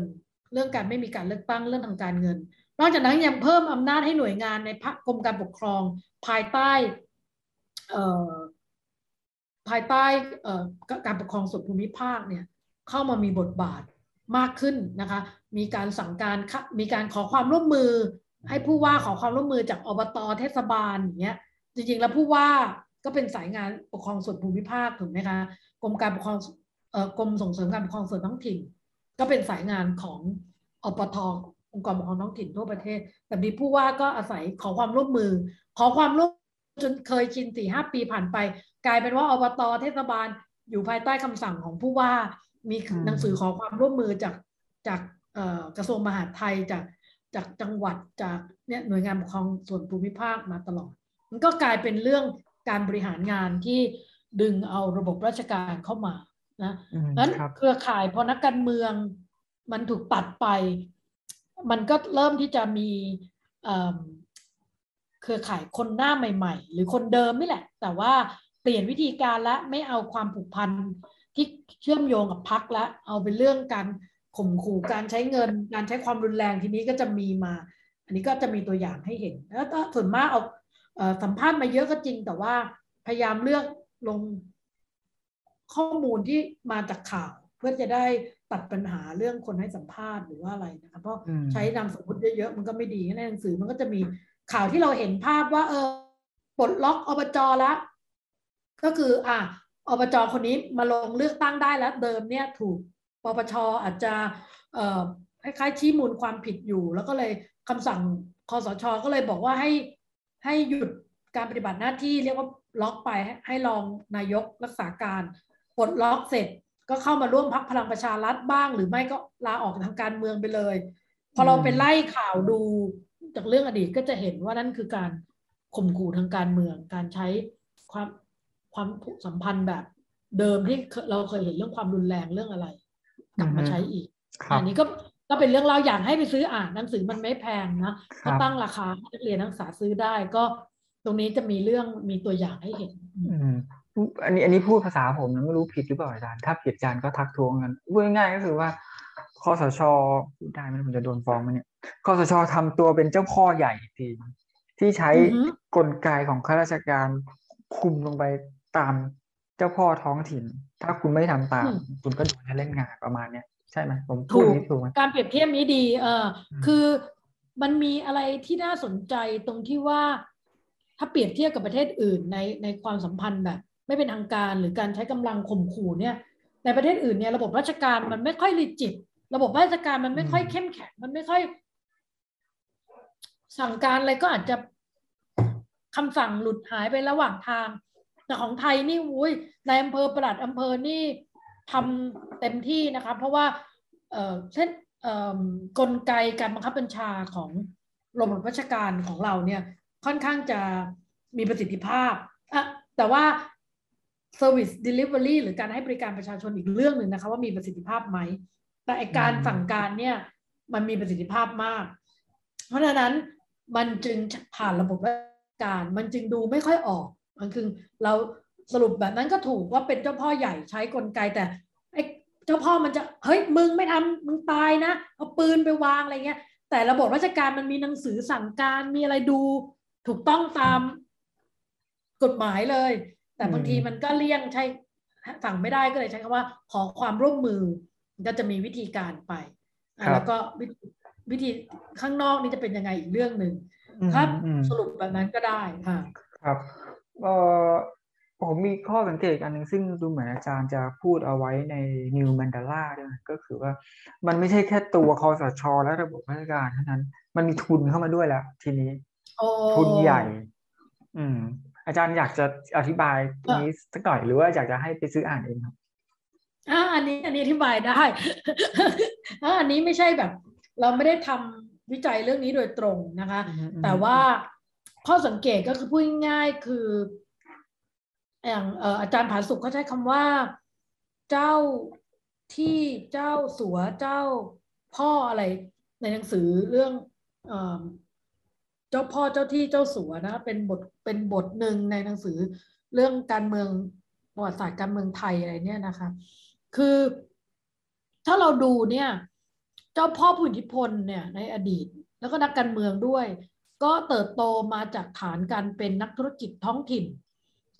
เรื่องการไม่มีการเลือกตั้งเรื่องทางการเงิน นอกจากนั้นยังเพิ่มอำนาจให้หน่วยงานในกรมการปกครองภายใต้ภายใต้การปกครองส่วนภูมิภาคเนี่ยเข้ามามีบทบาทมากขึ้นนะคะ มีการสั่งการมีการขอความร่วมมือ ให้ผู้ว่าขอความร่วมมือจากอบตเทศบาลอย่างเงี้ย จริงๆแล้วผู้ว่าก็เป็นสายงานปกครองส่วนภูมิภาคถูกไหมคะ กรมการปกครองกรมส่งเสริมการปกครองส่วนท้องถิ่น ก็เป็นสายงานของอปทองค์กรปกครองท้องถิ่นทั่วประเทศแต่มีผู้ว่าก็อาศัยขอความร่วมมือ ขอความร่วมจนเคยชินสี่ห้าปีผ่านไป กลายเป็นว่าอบตเทศบาลอยู่ภายใต้คำสั่งของผู้ว่า มีหนังสือขอความร่วมมือจากจากกระทรวงมหาดไทยจากจากจังหวัดจากเนี่ยหน่วยงานปกครองส่วนภูมิภาคมาตลอด มันก็กลายเป็นเรื่องการบริหารงานที่ดึงเอาระบบราชการเข้ามา นะนั้นเครือข่ายพอนักการเมืองมันถูกตัดไป มันก็เริ่มที่จะมีเครือข่ายคนหน้าใหม่ ๆ หรือคนเดิมนี่แหละ แต่ว่าเปลี่ยนวิธีการและไม่เอาความผูกพันที่เชื่อมโยงกับพักและเอาเป็นเรื่องการข่มขู่การใช้เงิน การใช้ความรุนแรงทีนี้ก็จะมีมา อันนี้ก็จะมีตัวอย่างให้เห็นแล้วส่วนมากเอาสัมภาษณ์มาเยอะก็จริง แต่ว่าพยายามเลือกลง ข้อมูลที่มาจากข่าวเพื่อจะได้ตัดปัญหาเรื่องคนให้สัมภาษณ์หรือว่าอะไรนะคะเพราะใช้นามสมมติเยอะๆมันก็ไม่ดีในหนังสือมันก็จะมีข่าวที่เราเห็นภาพว่า เออปลดล็อกอบจแล้ว ก็คือ อะอบจคนนี้มาลงเลือกตั้งได้แล้ว เดิมเนี่ยถูกปปชอาจจะเอ่อคล้ายๆชี้มูลความผิดอยู่ แล้วก็เลยคำสั่งคอสชก็เลยบอกว่าให้ให้หยุดการปฏิบัติหน้าที่เรียกว่าล็อกไปให้รองนายกรักษาการ ปลดล็อกเสร็จก็เข้ามาร่วมพักพลังประชารัฐบ้าง หรือไม่ก็ลาออกทางการเมืองไปเลย พอเราไปไล่ข่าวดูจากเรื่องอดีตก็จะเห็นว่านั่นคือการข่มขู่ทางการเมือง การใช้ความความสัมพันธ์แบบเดิมที่เราเคยเห็นเรื่องความรุนแรงเรื่องอะไรกลับมาใช้อีกอันนี้ก็ก็เป็นเรื่องเราอยากให้ไปซื้ออ่านหนังสือมันไม่แพงนะก็ตั้งราคานักเรียนนักศึกษาซื้อได้ก็ตรงนี้จะมีเรื่องมีตัวอย่างให้เห็น อันนี้อันนี้พูดภาษาผมนะไม่รู้ผิดหรือเปล่าอาจารย์ถ้าผิดอาจารย์ก็ทักท้วงกันพูดง่ายๆก็คือว่าคอสชพูดได้ไหมผมจะโดนฟ้องไหมเนี่ยคอสชทำตัวเป็นเจ้าพ่อใหญ่ทีที่ใช้อือฮึกลไกของข้าราชการคุมลงไปตามเจ้าพ่อท้องถิ่น ถ้าคุณไม่ทำตาม คุณก็โดนให้เล่นงานประมาณเนี้ยใช่ไหมผมพูดอย่างนี้ถูกไหมการเปรียบเทียบนี้ดี เอออมคือมันมีอะไรที่น่าสนใจตรงที่ว่า ถ้าเปรียบเทียบกับประเทศอื่นในในความสัมพันธ์แบบ ไม่เป็นทางการหรือการใช้กำลังข่มขู่เนี่ย ในประเทศอื่นเนี่ยระบบราชการมันไม่ค่อยรีจิต ระบบราชการมันไม่ค่อยเข้มแข็งมันไม่ค่อย สั่งการอะไรก็อาจจะคำสั่งหลุดหายไประหว่างทาง แต่ของไทยนี่อุ้ยในายอำเภอประหลัดอำเภอนี่ทำเต็มที่นะคะเพราะว่าเอ่อเช่นเอ่อกลไกการบังคับบัญชาของระบบราชการของเราเนี่ยค่อนข้างจะมีประสิทธิภาพอะแต่ว่า Service Delivery หรือการให้บริการประชาชนอีกเรื่องหนึ่งนะคะว่ามีประสิทธิภาพไหม แต่ไอการอืมสั่งการเนี่ยมันมีประสิทธิภาพมาก เพราะฉะนั้นมันจึงผ่านระบบราชการ มันจึงดูไม่ค่อยออก มันคือเราสรุปแบบนั้นก็ถูกว่าเป็นเจ้าพ่อใหญ่ใช้กลไกแต่ไอ้เจ้าพ่อมันจะเฮ้ยมึงไม่ทำมึงตายนะเอาปืนไปวางอะไรเงี้ย แต่ระบบราชการมันมีหนังสือสั่งการมีอะไรดูถูกต้องตามกฎหมายเลย แต่บางทีมันก็เลี่ยงใช้สั่งไม่ได้ก็เลยใช้คำว่า ขอความร่วมมือมันก็จะมีวิธีการไปอะครับแล้วก็วิธีวิธีข้างนอกนี่จะเป็นยังไงอีกเรื่องหนึ่งอืมถ้าอืมสรุปแบบนั้นก็ได้ค่ะครับเอ่อผมมีข้อสังเกตอันหนึ่งซึ่งดูเหมือนอาจารย์จะพูดเอาไว้ใน New Mandala ด้วยนะก็คือว่ามันไม่ใช่แค่ตัวคอสช และระบบราชการเท่านั้น มันมีทุนเข้ามาด้วยแล้วทีนี้โอ้ทุนใหญ่ อืม อาจารย์อยากจะอธิบายตรงนี้สักหน่อยหรือว่าอยากจะให้ไปซื้ออ่านเองครับอ่าอันนี้อันนี้อธิบายได้อ่าอันนี้ไม่ใช่แบบ เราไม่ได้ทำวิจัยเรื่องนี้โดยตรงนะคะอืมอืมแต่ว่าข้อสังเกตก็คือพูดง่ายๆคือ อย่างเอ่ออาจารย์ผาสุกเขาใช้คำว่าเจ้าที่เจ้าสัวเจ้าพ่ออะไรในหนังสือเรื่อง เจ้าพ่อเจ้าที่เจ้าสัวนะเป็นบทเป็นบทหนึ่งในหนังสือเรื่องการเมืองประวัติศาสตร์การเมืองไทยอะไรเนี่ยนะคะ คือถ้าเราดูเนี่ยเจ้าพ่อผู้อิทธิพลเนี่ยในอดีต แล้วก็นักการเมืองด้วย ก็เติบโตมาจากฐานการเป็นนักธุรกิจท้องถิ่น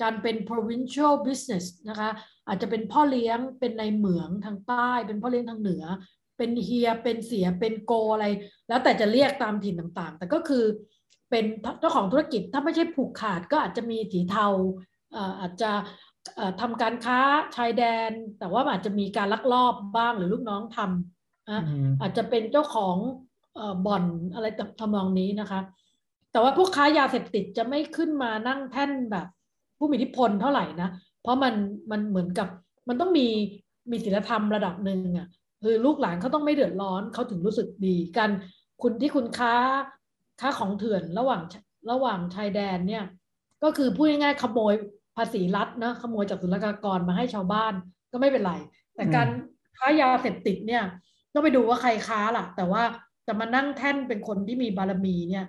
การเป็น provincial business นะคะอาจจะเป็นพ่อเลี้ยงเป็นในเหมืองทางใต้ เป็นพ่อเลี้ยงทางเหนือ เป็นเฮียเป็นเสียเป็นโกอะไร แล้วแต่จะเรียกตามถิ่นต่างๆ แต่ก็คือ เป็นเจ้าของธุรกิจถ้าไม่ใช่ผูกขาดก็อาจจะมีสีเทาเอ่ออาจจะเอ่อทำการค้าชายแดน แต่ว่าอาจจะมีการลักลอบบ้างหรือลูกน้องทำนะอืมอาจจะเป็นเจ้าของเอ่อบ่อนอะไรทำนองนี้นะคะ แต่ว่าพวกค้ายาเสพติดจะไม่ขึ้นมานั่งแท่นแบบ ผู้มีอิทธิพลเท่าไหร่นะ เพราะมันมันเหมือนกับมันต้องมีมีศีลธรรมระดับหนึ่งอะคือลูกหลานเขาต้องไม่เดือดร้อนเขาถึงรู้สึกดีกัน คุณที่คุณค้า ค้าของเถื่อนระหว่างระหว่างชายแดนเนี่ย ก็คือพูดง่ายๆขโมยภาษีรัฐนะขโมยจากศุลกากรมาให้ชาวบ้านก็ไม่เป็นไร แต่การค้ายาเสพติดเนี่ยต้องไปดูว่าใครค้าล่ะ แต่ว่าจะมานั่งแท่นเป็นคนที่มีบารมีเนี่ย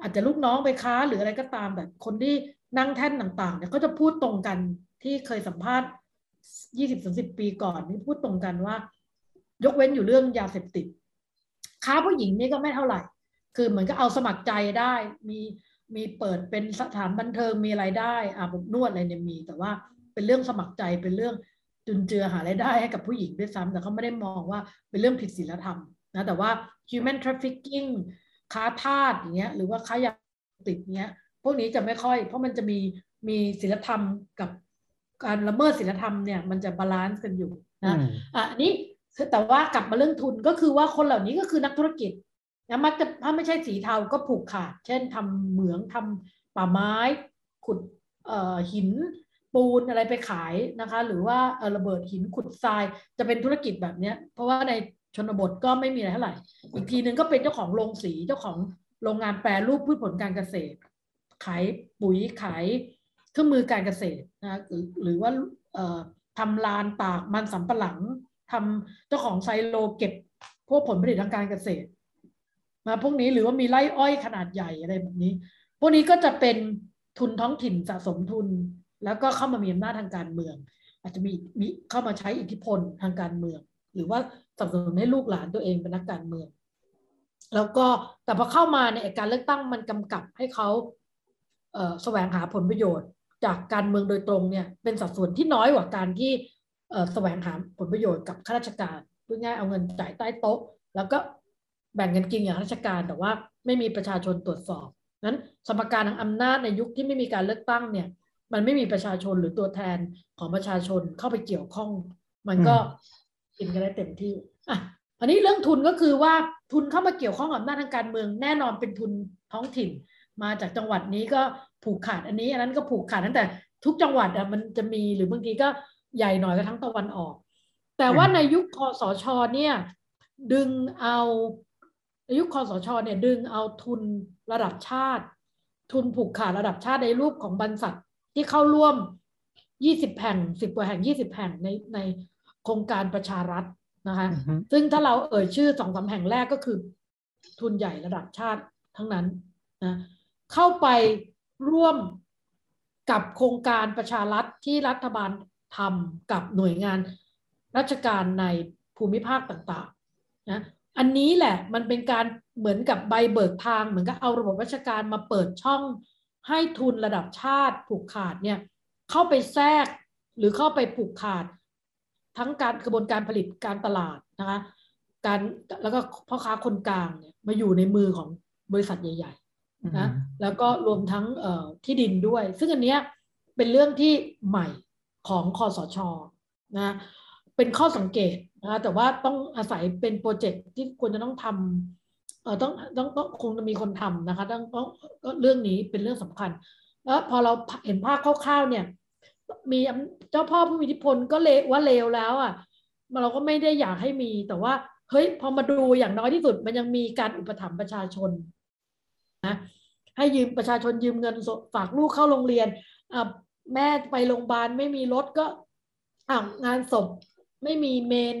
อาจจะลูกน้องไปค้าหรืออะไรก็ตามแต่คนที่นั่งแท่นต่างๆเนี่ยเขาจะพูดตรงกันที่เคยสัมภาษณ์ยี่สิบสาสิบปีก่อนนี่พูดตรงกันว่า ยกเว้นอยู่เรื่องยาเสพติด ค้าผู้หญิงนี่ก็ไม่เท่าไหร่ คือเหมือนก็เอาสมัครใจได้มีมีเปิดเป็นสถานบันเทิงมีอะไรายได้อาบอบนวดอะไรเนี่ยมี แต่ว่าเป็นเรื่องสมัครใจเป็นเรื่องจุนเจือหารายได้ให้กับผู้หญิงด้วยซ้ำแต่เขาไม่ได้มองว่าเป็นเรื่องผิดศีลธรรมนะแต่ว่า human trafficking ค้าทาสอย่างเงี้ยหรือว่าค้ายาเสพติดเงี้ยพวกนี้จะไม่ค่อย เพราะมันจะมีมีศีลธรรมกับการละเมิดศีลธรรมเนี่ยมันจะบาลานซ์กันอยู่นะอืมอะอันนี้คือแต่ว่ากลับมาเรื่องทุนก็คือว่าคนเหล่านี้ก็คือนักธุรกิจ นะมักจะถ้าไม่ใช่สีเทาก็ผูกขาด เช่นทำเหมืองทำป่าไม้ ขุดเอ่อหินปูนอะไรไปขายนะคะ หรือว่าระเบิดหินขุดทรายจะเป็นธุรกิจแบบเนี้ย เพราะว่าในชนบทก็ไม่มีอะไรเท่าไหร่ อีกทีหนึ่งก็เป็นเจ้าของโรงสีเจ้าของโรงงานแปรรูปพืชผลการเกษตร ขายปุ๋ยขายเครื่องมือการเกษตรนะหรือหรือว่าเอ่อทำลานตากมันสำปะหลังทำเจ้าของไซโลเก็บพวกผลผลิตทางการเกษตร มาพวกนี้หรือว่ามีไร่อ้อยขนาดใหญ่อะไรแบบนี้ พวกนี้ก็จะเป็นทุนท้องถิ่นสะสมทุน แล้วก็เข้ามามีอำนาจทางการเมือง อาจจะมีมีเข้ามาใช้อิทธิพลทางการเมือง หรือว่าสนับสนุนให้ลูกหลานตัวเองเป็นนักการเมือง แล้วก็แต่พอเข้ามาเนี่ยการเลือกตั้งมันกำกับให้เขาเแสวงหาผลประโยชน์ จากการเมืองโดยตรงเนี่ยเป็นสัดส่วนที่น้อยกว่าการที่แสวงหาผลประโยชน์กับข้าราชการพูดง่ายเอาเงินจ่ายใต้โต๊ะ แล้วก็ แบ่งเงินกินอย่างราชการ แต่ว่าไม่มีประชาชนตรวจสอบนั้นสมการทางอำนาจในยุคที่ไม่มีการเลือกตั้งเนี่ย มันไม่มีประชาชนหรือตัวแทนของประชาชนเข้าไปเกี่ยวข้อง มันก็กินกันได้เต็มที่อะอันนี้เรื่องทุนก็คือว่าทุนเข้ามาเกี่ยวข้องกับอำนาจทางการเมืองแน่นอนเป็นทุนท้องถิ่น มาจากจังหวัดนี้ก็ผูกขาดอันนี้ อันนั้นก็ผูกขาดตั้งแต่ทุกจังหวัดอะมันจะมีหรือบางทีก็ใหญ่หน่อยก็ทั้งตะวันออก แต่ว่าในยุคคอสชเนี่ย ดึงเอาใน ยุคคอสชเนี่ยดึงเอาทุนระดับชาติ ทุนผูกขาดระดับชาติในรูปของบรรษัทที่เข้าร่วม 20 แห่ง 10 กว่าแห่ง 20 แห่งในในโครงการประชารัฐนะคะซึ่งถ้าเราเอ่ยชื่อสองสาแห่งแรกก็คือ ทุนใหญ่ระดับชาติทั้งนั้นนะเข้าไปร่วมกับโครงการประชารัฐที่รัฐบาลทำกับหน่วยงานราชการในภูมิภาคต่างๆนะ อันนี้แหละมันเป็นการเหมือนกับใบเบิกทาง เหมือนกับเอาระบบราชการมาเปิดช่อง ให้ทุนระดับชาติผูกขาดเนี่ยเข้าไปแทรกหรือเข้าไปผูกขาด ทั้งการกระบวนการผลิตการตลาดนะคะการแล้วก็พ่อค้าคนกลางเนี่ยมาอยู่ในมือของบริษัทใหญ่ๆนะแล้วก็รวมทั้งที่ดินด้วย ซึ่งอันเนี้ยเป็นเรื่องที่ใหม่ของคอสชนะเป็นข้อสังเกต นะแต่ว่าต้องอาศัยเป็นโปรเจกต์ที่ควรจะต้องทำเออต้องต้องต้องคงจะมีคนทำนะคะต้องต้องเรื่องนี้เป็นเรื่องสำคัญ แล้วพอเราเห็นภาพคร่าวๆเนี่ย มีเจ้าพ่อผู้มีอิทธิพลก็เลว่าเลวแล้วอะเราก็ไม่ได้อยากให้มีแต่ว่าเฮ้ยพอมาดูอย่างน้อยที่สุดมันยังมีการอุปถัมภ์ประชาชนนะให้ยืมประชาชนยืมเงินฝากลูกเข้าโรงเรียนแม่ไปโรงพยาบาลไม่มีรถก็อ่างานศพ ไม่มีเมน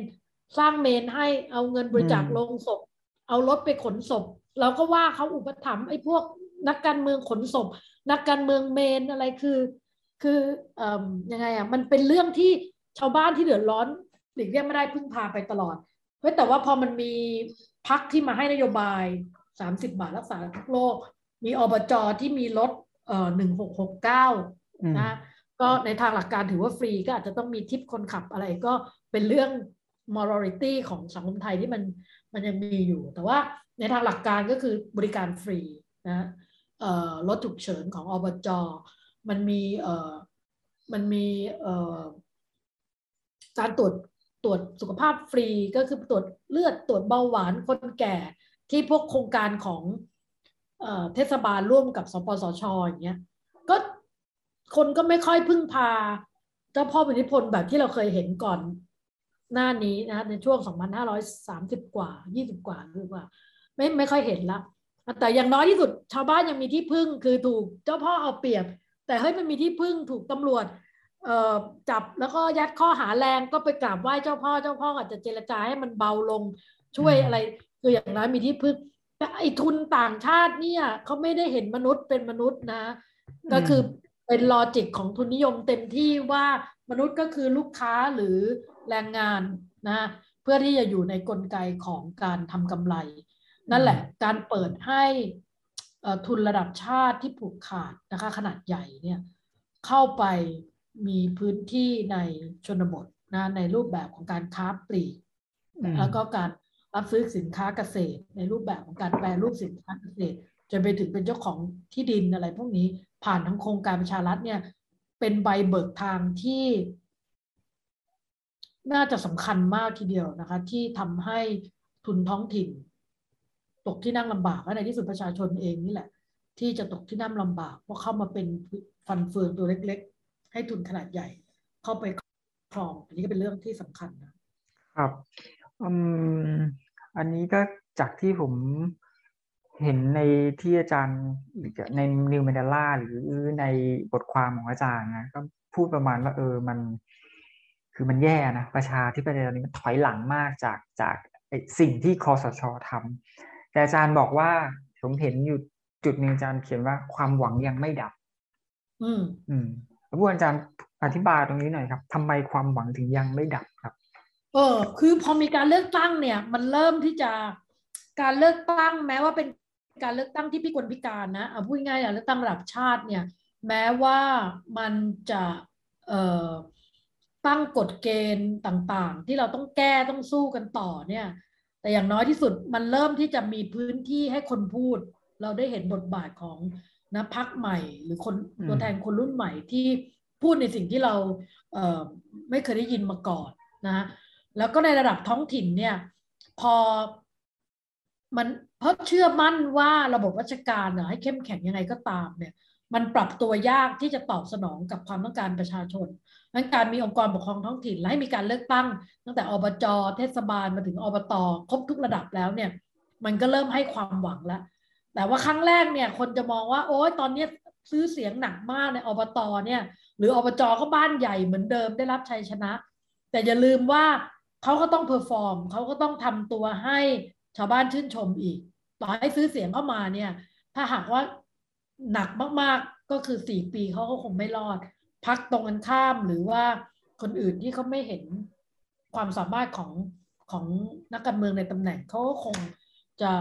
สร้างเมนให้เอาเงินบริจาคลงศพ เอารถไปขนศพ เราก็ว่าเขาอุปถัมภ์ไอ้พวกนักการเมืองขนศพ นักการเมืองเมนอะไรคือ คืออยังไงอะมันเป็นเรื่องที่ชาวบ้านที่เดือดร้อนหลีกเลี่ยงไม่ได้พึ่งพาไปตลอดเฮ้ยแต่ว่าพอมันมีพักที่มาให้นโยบายสามสิบบาทรักษาทุกโรคมีอบจที่มีรถเอ่อหนึ่งหกหกเก้านะ ก็ในทางหลักการถือว่าฟรีก็อาจจะต้องมีทิปคนขับอะไรก็เป็นเรื่อง morality ของสังคมไทยที่มันมันยังมีอยู่ แต่ว่าในทางหลักการก็คือบริการฟรีนะรถฉุกเฉินของอบจมันมีมันมีการตรวจตรวจสุขภาพฟรีก็คือตรวจเลือดตรวจเบาหวานคนแก่ที่พวกโครงการของเทศบาลร่วมกับสปสชอย่างเงี้ย คนก็ไม่ค่อยพึ่งพา เจ้าพ่ออิทธิพลแบบที่เราเคยเห็นก่อน หน้านี้นะในช่วง 2530 กว่า 20 กว่าหรือว่า ไม่ไม่ค่อยเห็นละแต่อย่างน้อยที่สุดชาวบ้านยังมีที่พึ่งคือถูกเจ้าพ่อเอาเปรียบ แต่เฮ้ยมันมีที่พึ่งถูกตำรวจเอ่อจับแล้วก็ยัดข้อหาแรงก็ไปกราบไหว้เจ้าพ่อเจ้าพ่ออาจจะเจรจาให้มันเบาลงช่วยอะไรคืออย่างน้อยมีที่พึ่งแต่ไอ้ทุนต่างชาติเนี่ยเขาไม่ได้เห็นมนุษย์เป็นมนุษย์นะ ก็คือ เป็นลอจิกของทุนนิยมเต็มที่ว่ามนุษย์ก็คือลูกค้าหรือแรงงานนะเพื่อที่จะอยู่ในกลไกของการทำกำไร นั่นแหละการเปิดให้ทุนระดับชาติที่ผูกขาดนะคะขนาดใหญ่เนี่ยเข้าไปมีพื้นที่ในชนบทนะในรูปแบบของการค้าปลีกแล้วก็การรับซื้อสินค้าเกษตร ในรูปแบบของการแปรรูปสินค้าเกษตร จนไปถึงเป็นเจ้าของที่ดินอะไรพวกนี้ผ่านทั้งโครงการประชารัฐเนี่ยเป็นใบเบิกทางที่ น่าจะสำคัญมากทีเดียวนะคะ ที่ทำให้ทุนท้องถิ่น ตกที่นั่งลำบากและในที่สุดประชาชนเองนี่แหละ ที่จะตกที่นั่งลำบากเพราะเข้ามาเป็นฟันเฟืองตัวเล็ก ๆ ให้ทุนขนาดใหญ่ เข้าไปครอง อันนี้ก็เป็นเรื่องที่สำคัญนะครับอืมอันนี้ก็จากที่ผม เห็นในที่อาจารย์ในนิวเมนเดล่าหรือในบทความของอาจารย์นะก็พูดประมาณว่าเออมัน คือมันแย่นะประชาธิปไตยตอนนี้มันถอยหลังมากจากจากสิ่งที่คอสชทำแต่อาจารย์บอกว่าผมเห็นอยู่จุดหนึ่งอาจารย์เขียนว่าความหวังยังไม่ดับ อืม อืมแล้วอาจารย์อธิบายตรงนี้หน่อยครับทำไมความหวังถึงยังไม่ดับครับ เออ คือพอมีการเลือกตั้งเนี่ย มันเริ่มที่จะการเลือกตั้งแม้ว่าเป็น การเลือกตั้งที่พิกลพิการนะเอาพูดง่ายๆเลือกตั้งระดับชาติเนี่ยแม้ว่ามันจะเอ่อตั้งกฎเกณฑ์ต่างๆ ที่เราต้องแก้ต้องสู้กันต่อเนี่ยแต่อย่างน้อยที่สุดมันเริ่มที่จะมีพื้นที่ให้คนพูด เราได้เห็นบทบาทของนะพักใหม่ หรือคนตัวแทนคนรุ่นใหม่ที่พูดในสิ่งที่เราเอ่อไม่เคยได้ยินมาก่อนนะแล้วก็ในระดับท้องถิ่นเนี่ยพอ มันเพราะเชื่อมั่นว่าระบบราชการเน่ยให้เข้มแข็งยังไงก็ตามเนี่ย มันปรับตัวยากที่จะตอบสนองกับความต้องการประชาชนนั้นการมีองค์กรปกครองท้องถิ่นและให้มีการเลือกตั้ง ตั้งแต่อบจเทศบาลมาถึงอบตครบทุกระดับแล้วเนี่ย มันก็เริ่มให้ความหวังแล้วแต่ว่าครั้งแรกเนี่ยคนจะมองว่าโอ้ยตอนนี้ซื้อเสียงหนักมากในอบตเนี่ย หรืออบจก็บ้านใหญ่เหมือนเดิมได้รับชัยชนะ แต่อย่าลืมว่าเขาก็ต้อง perform เขาก็ต้องทำตัวให้ ชาวบ้านชื่นชมอีก ต่อให้ซื้อเสียงเข้ามาเนี่ย ถ้าหากว่าหนักมากๆก็คือสี่ปีเขาก็คงไม่รอด พรรคตรงกันข้ามหรือว่าคนอื่นที่เขาไม่เห็นความสามารถของของนักการเมืองในตำแหน่งเขาก็คงจะ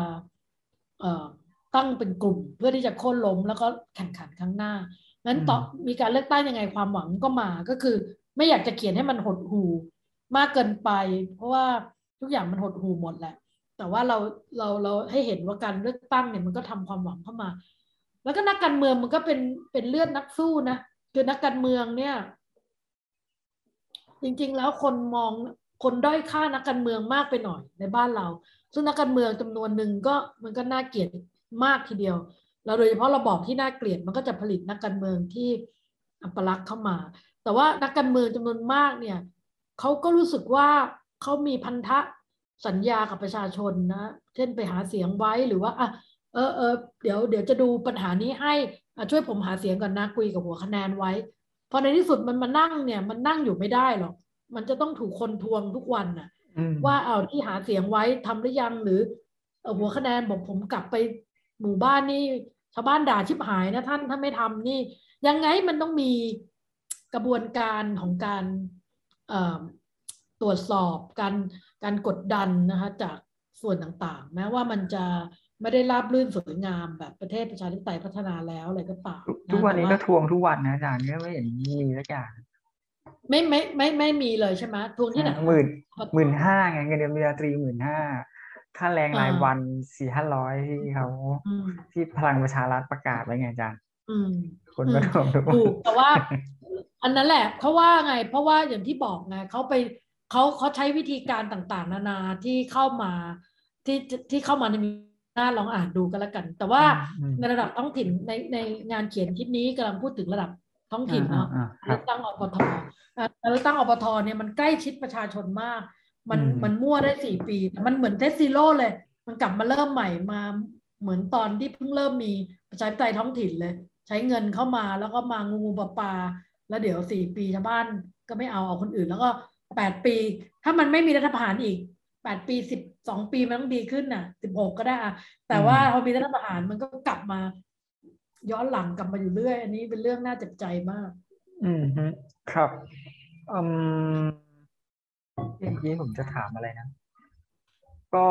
ตั้งเป็นกลุ่มเพื่อที่จะโค่นล้มแล้วก็แข่งขันครั้งหน้านั้นต่อมีการเลือกตั้งยังไงความหวังก็มาก็คือ ไม่อยากจะเขียนให้มันหดหูมากเกินไป เพราะว่าทุกอย่างมันหดหูหมดแหละ แต่ว่าเราเราเราให้เห็นว่าการเลือกตั้งเนี่ยมันก็ทำความหวังเข้ามา แล้วก็นักการเมืองมันก็เป็นเป็นเลือดนักสู้นะคือนักการเมืองเนี่ย จริง ๆ แล้วคนมองคนด้อยค่านักการเมืองมากไปหน่อยในบ้านเรา ซึ่งนักการเมืองจำนวนหนึ่งก็มันก็น่าเกลียดมากทีเดียวเราโดยเฉพาะระบอบที่น่าเกลียดมันก็จะผลิตนักการเมืองที่อัปลักษณ์เข้ามา แต่ว่านักการเมืองจำนวนมากเนี่ยเขาก็รู้สึกว่าเขามีพันธะ สัญญากับประชาชนนะ เช่นไปหาเสียงไว้หรือว่าอะเออเออเดี๋ยวเดี๋ยวจะดูปัญหานี้ให้ช่วยผมหาเสียงก่อนนะคุยกับหัวคะแนนไว้ พอในที่สุดมันมานั่งเนี่ย มันนั่งอยู่ไม่ได้หรอก มันจะต้องถูกคนทวงทุกวันน่ะ ว่าเอาที่หาเสียงไว้ทำหรือยังหรือหัวคะแนนบอกผมกลับไปหมู่บ้านนี่ชาวบ้านด่าชิบหายนะท่านถ้าไม่ทำนี่ ยังไงมันต้องมีกระบวนการของการตรวจสอบการ การกดดันนะคะจากส่วนต่างๆ แม้ว่ามันจะไม่ได้ราบรื่นสวยงามแบบประเทศประชาธิปไตยพัฒนาแล้วอะไรก็ตามทุกวันนี้ก็ทวงทุกวันนะอาจารย์ไม่เห็นมีสักอย่างไม่ไม่ไม่ไม่มีเลยใช่ไหมทวงที่ไหนหมื่นหมื่นห้าไงเงินเดือนมีตรีหมื่นห้าค่าแรงรายวันสี่ห้าร้อยที่เขาที่พลังประชารัฐประกาศไว้ไงอาจารย์คนก็ทวงทุกวันแต่ว่า อันนั้นแหละเขาว่าไง เพราะว่าอย่างที่บอกไงเขาไป เขาเขาใช้วิธีการต่างๆ นานาที่เข้ามาที่ที่เข้ามาในหน้าลองอ่านดูกันแล้วกัน แต่ว่าในระดับท้องถิ่นในในงานเขียนคลิปนี้กำลังพูดถึงระดับท้องถิ่นเนาะเลือกตั้งอบทเลือกตั้งอบทเนี่ยมันใกล้ชิดประชาชนมาก มันมันมั่วได้สี่ปีมันเหมือนเทสซิโร่เลย มันกลับมาเริ่มใหม่มาเหมือนตอนที่เพิ่งเริ่มมีประชาธิปไตยท้องถิ่นเลย ใช้เงินเข้ามาแล้วก็มางูปลาปลาแล้วเดี๋ยวสี่ปีชาวบ้านก็ไม่เอาเอาคนอื่น แล้วก็ แปดปี ถ้ามันไม่มีรัฐประหารอีกแปดปีสิบสองปีมันต้องดีขึ้นน่ะสิบหกก็ได้อะแต่ว่าพอมีรัฐประหารมันก็กลับมา ย้อนหลังกลับมาอยู่เรื่อย อันนี้เป็นเรื่องน่าเจ็บใจมาก อืมครับอืมเมื่อกี้ผมจะถามอะไรนะ ก็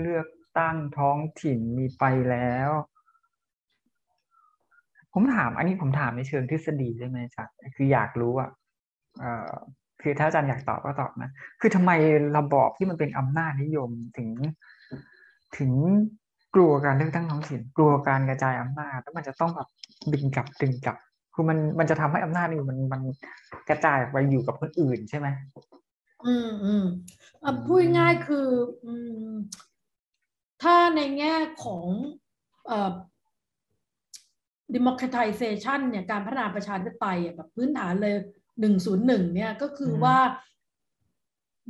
เลือกตั้งท้องถิ่นมีไปแล้ว ผมถาม อันนี้ผมถามในเชิงทฤษฎีได้ไหมจ๊ะคืออยากรู้อะ คือถ้าอาจารย์อยากตอบก็ตอบนะ คือทำไมระบอบที่มันเป็นอำนาจนิยมถึง ถึงกลัวการเลือกตั้งท้องถิ่น กลัวการกระจายอำนาจ แล้วมันจะต้องแบบดึงกลับดึงกลับ คือมันมันจะทำให้อำนาจนี่มันมันกระจายไปอยู่กับคนอื่นใช่ไหมอืมอืมอะพูดง่ายคืออืมถ้าในแง่ของเอ่อ democratization เนี่ยการพัฒนาประชาธิปไตยแบบพื้นฐานเลย หนึ่งศูนย์หนึ่งเนี่ยก็คือว่า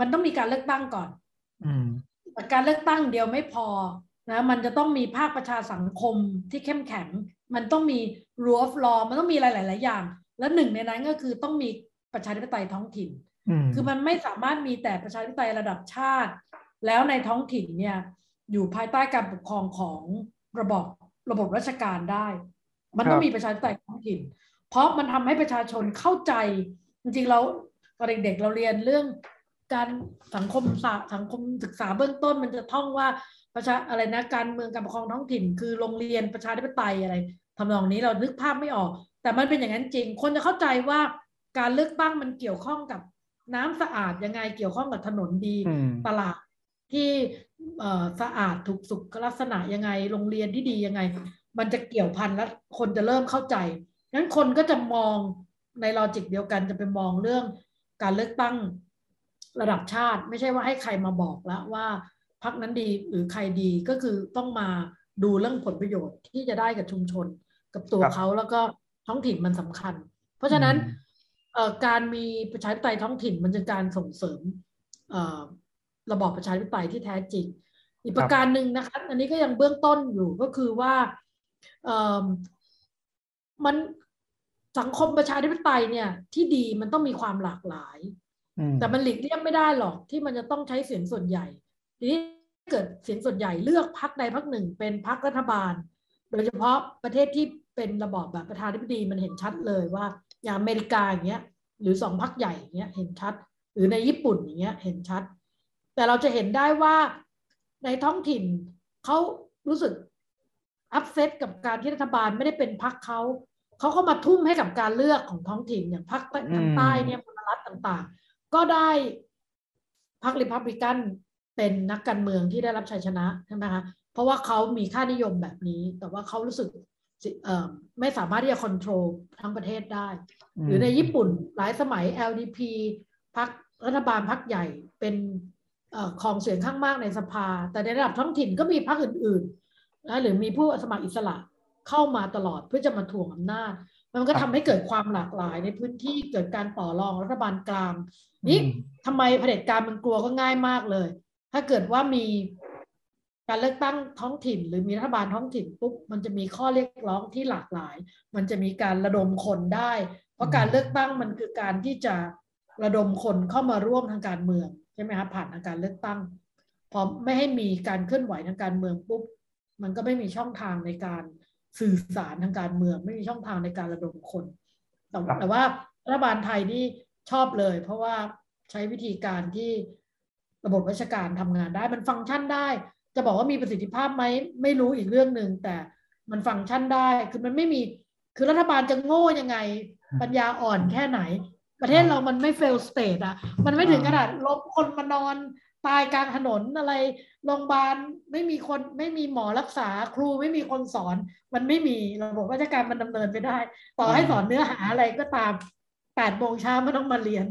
มันต้องมีการเลือกตั้งก่อนแต่การเลือกตั้งเดียวไม่พอนะมันจะต้องมีภาคประชาสังคมที่เข้มแข็ง มันต้องมี rule of law มันต้องมีหลายๆอย่าง และหนึ่งในนั้นก็คือต้องมีประชาธิปไตยท้องถิ่น คือมันไม่สามารถมีแต่ประชาธิปไตยระดับชาติ แล้วในท้องถิ่นเนี่ยอยู่ภายใต้การปกครองของระบบระบบราชการได้ มันต้องมีประชาธิปไตยท้องถิ่น เพราะมันทำให้ประชาชนเข้าใจ จริงๆเราตอนเด็กๆเราเรียนเรื่องการสังคมศาสตร์สังคมศึกษาเบื้องต้นมันจะท่องว่าประชาอะไรนะการเมืองการปกครองท้องถิ่น คือโรงเรียนประชาธิปไตยอะไรทำนองนี้เรานึกภาพไม่ออก แต่มันเป็นอย่างนั้นจริง คนจะเข้าใจว่าการเลือกตั้งมันเกี่ยวข้องกับน้ำสะอาดยังไงเกี่ยวข้องกับถนนดีตลาดที่สะอาดถูกสุขลักษณะยังไง โรงเรียนที่ดียังไง มันจะเกี่ยวพันแล้วคนจะเริ่มเข้าใจ งั้นคนก็จะมองในลอจิกเดียวกันจะไปมองเรื่องการเลือกตั้งระดับชาติ ไม่ใช่ว่าให้ใครมาบอกแล้วว่าพักนั้นดีหรือใครดีก็คือต้องมาดูเรื่องผลประโยชน์ที่จะได้กับชุมชน กับตัวครับเขาแล้วก็ท้องถิ่นมันสำคัญ เพราะฉะนั้นอืมเอ่อการมีประชาธิปไตยท้องถิ่นมันจะการส่งเสริมเอ่อระบอบประชาธิปไตยที่แท้จริง อีกประการหนึ่งนะคะอันนี้ก็ยังเบื้องต้นอยู่ก็คือว่าเอ่อมัน สังคมประชาธิปไตยเนี่ยที่ดีมันต้องมีความหลากหลายอืมแต่มันหลีกเลี่ยงไม่ได้หรอกที่มันจะต้องใช้เสียงส่วนใหญ่ ทีนี้ถ้าเกิดเสียงส่วนใหญ่เลือกพรรคใดพรรคหนึ่ง เป็นพรรครัฐบาล โดยเฉพาะประเทศที่เป็นระบอบแบบประธาธิบดีมันเห็นชัดเลยว่าอย่างอเมริกาอย่างเงี้ยหรือสองพรรคใหญ่อย่างเงี้ยเห็นชัด หรือในญี่ปุ่นอย่างเงี้ยเห็นชัด แต่เราจะเห็นได้ว่าในท้องถิ่นเขารู้สึกอัพเซตกับการที่รัฐบาลไม่ได้เป็นพรรคเขา เขาก็มาทุ่มให้กับการเลือกของท้องถิ่นอย่างพรรคทางใต้เนี่ยมลรัฐต่างๆ ก็ได้พรรคริพับลิกันเป็นนักการเมืองที่ได้รับชัยชนะใช่ไหมคะเพราะว่าเขามีค่านิยมแบบนี้ แต่ว่าเขารู้สึกสิเอ่อไม่สามารถที่จะควบคุมทั้งประเทศได้ หรือในญี่ปุ่นหลายสมัย LDP พรรครัฐบาลพรรคใหญ่เป็นเอ่อของเสียงข้างมากในสภา แต่ในระดับท้องถิ่นก็มีพรรคอื่นๆนะหรือมีผู้สมัครอิสระ เข้ามาตลอดเพื่อจะมาถ่วงอำนาจ มันก็ทำให้เกิดความหลากหลายในพื้นที่เกิดการต่อรองรัฐบาลกลาง นี่ทำไมเผด็จการมันกลัวก็ง่ายมากเลย ถ้าเกิดว่ามีการเลือกตั้งท้องถิ่น หรือมีรัฐบาลท้องถิ่นปุ๊บมันจะมีข้อเรียกร้องที่หลากหลาย มันจะมีการระดมคนได้ เพราะการเลือกตั้งมันคือการที่จะระดมคนเข้ามาร่วมทางการเมืองใช่ไหมครับผ่านทางการเลือกตั้งพอไม่ให้มีการเคลื่อนไหวทางการเมืองปุ๊บมันก็ไม่มีช่องทางในการ สื่อสารทางการเมืองไม่มีช่องทางในการระดมคน แต่ครับแต่ว่ารัฐบาลไทยนี่ชอบเลย เพราะว่าใช้วิธีการที่ระบบราชการทำงานได้ มันฟังก์ชันได้ จะบอกว่ามีประสิทธิภาพไหมไม่รู้อีกเรื่องหนึ่งแต่มันฟังก์ชันได้คือมันไม่มีคือรัฐบาลจะโง่ยังไง ปัญญาอ่อนแค่ไหน ประเทศเรามันไม่ fail state อะมันไม่ถึงขนาดลบคนมานอน ตายกลางถนนอะไรโรงพยาบาลไม่มีคนไม่มีหมอรักษาครูไม่มีคนสอน มันไม่มีระบบราชการมันดำเนินไม่ได้ ต่อให้สอนเนื้อหาอะไรก็ตามแปดโมงเช้าไม่ต้องมาเรียน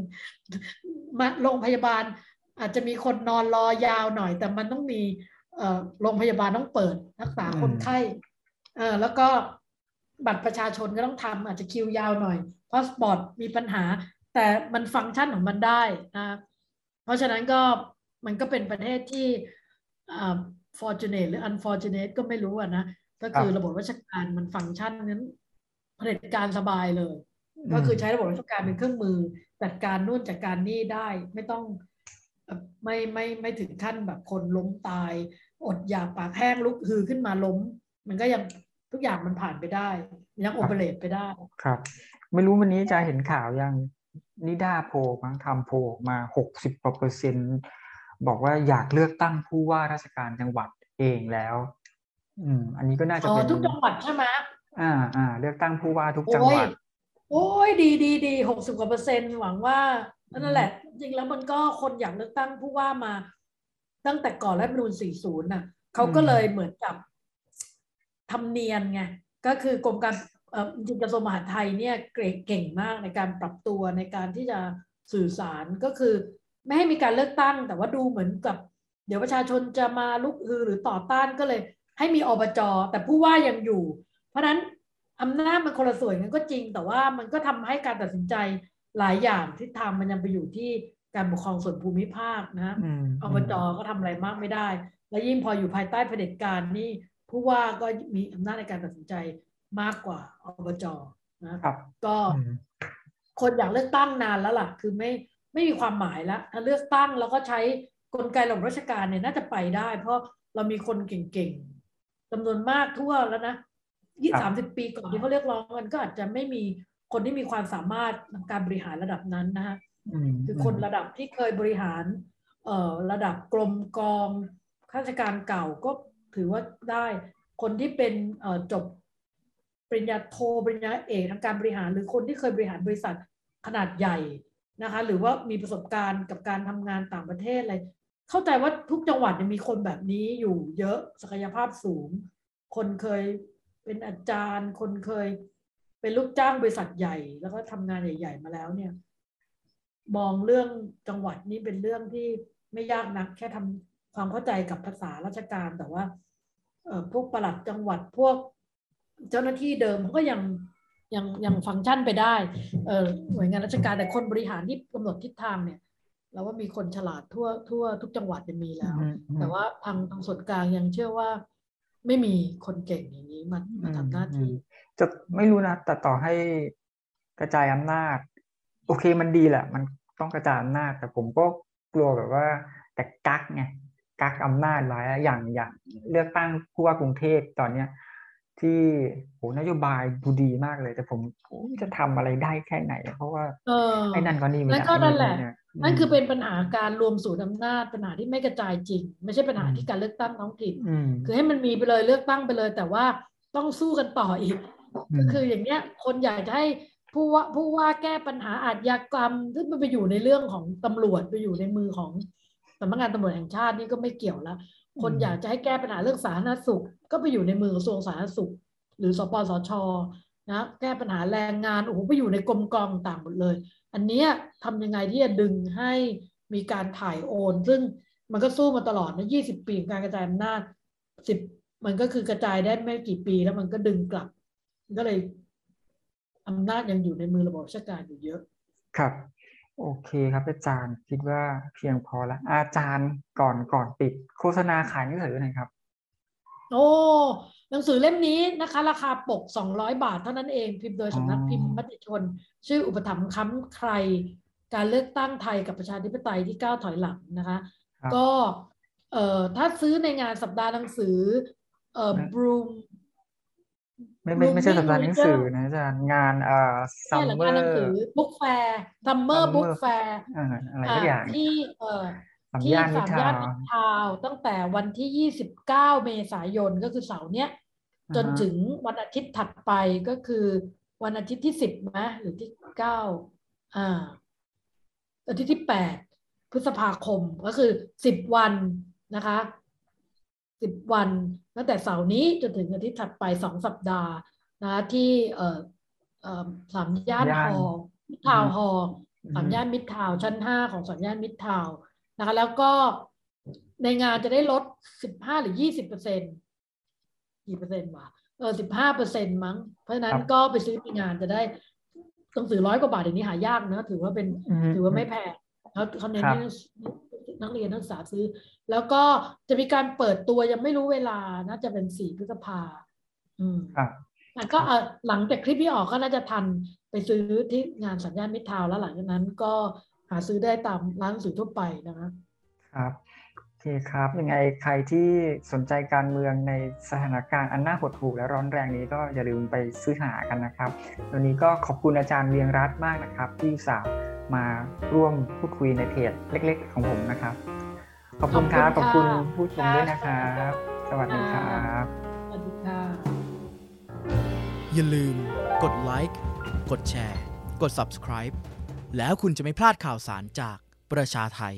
มาโรงพยาบาล อาจจะมีคนนอนรอยาวหน่อย แต่มันต้องมีโรงพยาบาลต้องเปิดรักษาคนไข้แล้วก็บัตรประชาชนก็ต้องทำอาจจะคิวยาวหน่อยพาสปอร์ตมีปัญหา แต่มันฟังก์ชันของมันได้นะเพราะฉะนั้นก็ มันก็เป็นประเทศที่อ่า fortunate หรือ unfortunate ก็ไม่รู้อะนะ ก็คือระบบราชการมันฟังก์ชันนั้นเผด็จการสบายเลย ก็คือใช้ระบบราชการเป็นเครื่องมือ จัดการนู่นจัดการนี่ได้ไม่ต้องเอ่อไม่ไม่ไม่ถึงขั้นแบบคนล้มตาย อดอยากปากแห้งลุกฮือขึ้นมาล้ม มันก็ยังทุกอย่างมันผ่านไปได้ยังโอเปเรตไปได้ ครับ ไม่รู้วันนี้จะเห็นข่าวยังนิด้าโพลมั้งทำโพลออกมาหกสิบกว่าเปอร์เซ็นต์ บอกว่าอยากเลือกตั้งผู้ว่าราชการจังหวัดเองแล้ว อืม อันนี้ก็น่าจะอ๋อเป็นทุกจังหวัดใช่ไหมอ่าอ่าเลือกตั้งผู้ว่าทุกจังหวัด โอ้ยดีดีดีหกสิบกว่าเปอร์เซ็นต์หวังว่านั่นแหละ จริงๆแล้วมันก็คนอยากเลือกตั้งผู้ว่ามา ตั้งแต่ก่อนรัฐธรรมนูญ40น่ะเขาก็เลยเหมือนกับทำเนียนไงก็คือกรมการเอ่อจริงๆกระทรวงมหาดไทยเนี่ยเก่งเก่งมากในการปรับตัวในการที่จะสื่อสารก็คือ ไม่ให้มีการเลือกตั้ง แต่ว่าดูเหมือนกับ เดี๋ยวประชาชนจะมาลุกฮือหรือต่อต้านก็เลย ให้มีอบจแต่ผู้ว่ายังอยู่ เพราะฉะนั้นอำนาจมันคนละส่วนกันก็จริง แต่ว่ามันก็ทำให้การตัดสินใจหลายอย่างที่ทำมันยังไปอยู่ที่การปกครองส่วนภูมิภาคนะอืมอบจก็ทำอะไรมากไม่ได้ และยิ่งพออยู่ภายใต้เผด็จการนี่ผู้ว่าก็มีอำนาจในการตัดสินใจมากกว่าอบจนะครับ ก็อืมคนอยากเลือกตั้งนานแล้วล่ะ คือไม่ ไม่มีความหมายแล้วถ้าเลือกตั้งแล้วก็ใช้กลไกระบบราชการเนี่ยน่าจะไปได้ เพราะเรามีคนเก่งๆจำนวนมากทั่วแล้วนะยี่ครัสามบสิบปีก่อนที่เขาเรียกร้องกันก็อาจจะไม่มีคนที่มีความสามารถในการบริหารระดับนั้นนะฮะคือคนระดับที่เคยบริหาร เอ่อระดับกรมกองข้าราชการเก่าก็ถือว่าได้คนที่เป็นเอ่อจบปริญญาโทปริญญาเอกทางการบริหาร หรือคนที่เคยบริหารบริษัทขนาดใหญ่ นะคะหรือว่ามีประสบการณ์กับการทำงานต่างประเทศอะไรเข้าใจว่าทุกจังหวัดมีคนแบบนี้อยู่เยอะศักยภาพสูง คนเคยเป็นอาจารย์ คนเคยเป็นลูกจ้างบริษัทใหญ่ แล้วก็ทำงานใหญ่ ๆ มาแล้วเนี่ย มองเรื่องจังหวัดนี้เป็นเรื่องที่ไม่ยากนัก แค่ทำความเข้าใจกับภาษาราชการแต่ว่าพวกประหลัดจังหวัดพวกเจ้าหน้าที่เดิมเขาก็ยัง ยังยังฟังก์ชันไปได้เออหน่วยงานราชการแต่คนบริหารที่กำหนดทิศทางเนี่ยเราว่ามีคนฉลาดทั่วทั่วทุกจังหวัดจะมีแล้ว แต่ว่าทางทางส่วนกลางยังเชื่อว่า ไม่มีคนเก่งอย่างนี้มามาทำหน้าที่จะไม่รู้นะแต่ต่อให้กระจายอำนาจ โอเคมันดีแหละ มันต้องกระจายอำนาจ แต่ผมก็กลัวแบบว่าแต่กักไงกักอำนาจไว้อย่างอย่างเลือกตั้งผู้ว่ากรุงเทพตอนเนี้ย ที่โหนโยบายดูดีมากเลย แต่ผมจะทำอะไรได้แค่ไหน เพราะว่าไอ้นั่นก็นี่ไม่ได้แล้วก็นั่นแหละนั่นคือเป็นปัญหาการรวมศูนย์อำนาจปัญหาที่ไม่กระจายจริง ไม่ใช่ปัญหาที่การเลือกตั้งท้องถิ่นคือให้มันมีไปเลยเลือกตั้งไปเลย แต่ว่าต้องสู้กันต่ออีกก็คืออย่างเนี้ยคนอยากจะให้ผู้ว่าผู้ว่าแก้ปัญหาอาชญากรรมที่มันไปอยู่ในเรื่องของตำรวจไปอยู่ในมือของสำนักงานตำรวจแห่งชาตินี่ก็ไม่เกี่ยวแล้ว คนอยากจะให้แก้ปัญหาเรื่องสาธารณสุข ก็ไปอยู่ในมือกระทรวงสาธารณสุข หรือสปสชนะแก้ปัญหาแรงงานโอ้โหไปอยู่ในกรมกองต่างหมดเลย อันนี้ทำยังไงที่จะดึงให้มีการถ่ายโอน ซึ่งมันก็สู้มาตลอดนะยี่สิบปีการกระจายอำนาจสิบมันก็คือกระจายได้ไม่กี่ปีแล้วมันก็ดึงกลับ ก็เลยอำนาจยังอยู่ในมือระบบราชการอยู่เยอะ ครับ โอเคครับอาจารย์คิดว่าเพียงพอแล้วอาจารย์ก่อนก่อนปิด โฆษณาขายหนังสือหน่อยครับ โอ้หนังสือเล่มนี้นะคะ ราคาปก 200 บาทเท่านั้นเองพิมพ์โดยสำนักพิมพ์มติชน ชื่ออุปถัมภ์ค้ำใคร การเลือกตั้งไทยกับประชาธิปไตยที่ก้าวถอยหลังนะคะ ก็เอ่อถ้าซื้อในงานสัปดาห์หนังสือเอ่อบรูม ไม่ไม่ไม่ใช่สัปดาห์หนังสือนะอาจารย์งานเอ่อ Summer Book Fair Summer Book Fairอะไรสักอย่างที่เอ่อที่สามย่านมิตรทาวน์ตั้งแต่วันที่ 29 เมษายนก็คือเสาร์เนี้ย จนถึงวันอาทิตย์ถัดไปก็คือวันอาทิตย์ที่สิบไหมหรือที่เก้าอ่า อาทิตย์ที่แปดพฤษภาคมก็คือสิบวันนะคะ สิบวันตั้งแต่เสาร์นี้จนถึงอาทิตย์ถัดไปสองสัปดาห์นะที่เอ่อเอ่อสามย่านฮอมิทาวฮอสามย่านมิทาวชั้นห้าของสามย่านมิทาวนะคะแล้วก็ในงานจะได้ลดสิบห้าหรือยี่สิบเปอร์เซ็นต์กี่เปอร์เซ็นต์วะเออสิบห้าเปอร์เซ็นต์มั้ง เพราะฉะนั้นก็ไปซื้อในงานจะได้ต้องซื้อร้อยกว่าบาทอย่างนี้หายากนะถือว่าเป็นถือว่าไม่แพงเขาเขาเน้นให้ นักเรียนนักศึกษาซื้อ แล้วก็จะมีการเปิดตัวยังไม่รู้เวลาน่าจะเป็นสี่พฤษภาอืมแต่ก็หลังจากคลิปที่ออกก็น่าจะทันไปซื้อที่งานสัญญาณมิตรทาวแล้วหลังจากนั้นก็หาซื้อได้ตามร้านหนังสือทั่วไปนะคะครับเคครับยังไงใครที่สนใจการเมืองในสถานการณ์อันน่าหดหู่และร้อนแรงนี้ก็อย่าลืมไปซื้อหากันนะครับ วันนี้ก็ขอบคุณอาจารย์เวียงรัตมากนะครับที่สาว มาร่วมพูดคุยในเพจเล็ก ๆ ของผมนะครับ ขอบคุณครับขอบคุณผู้ชมด้วยนะครับ สวัสดีครับสวัสดีค่ะอย่าลืมกดไลค์กดแชร์ กด subscribe แล้วคุณจะไม่พลาดข่าวสารจากประชาไทย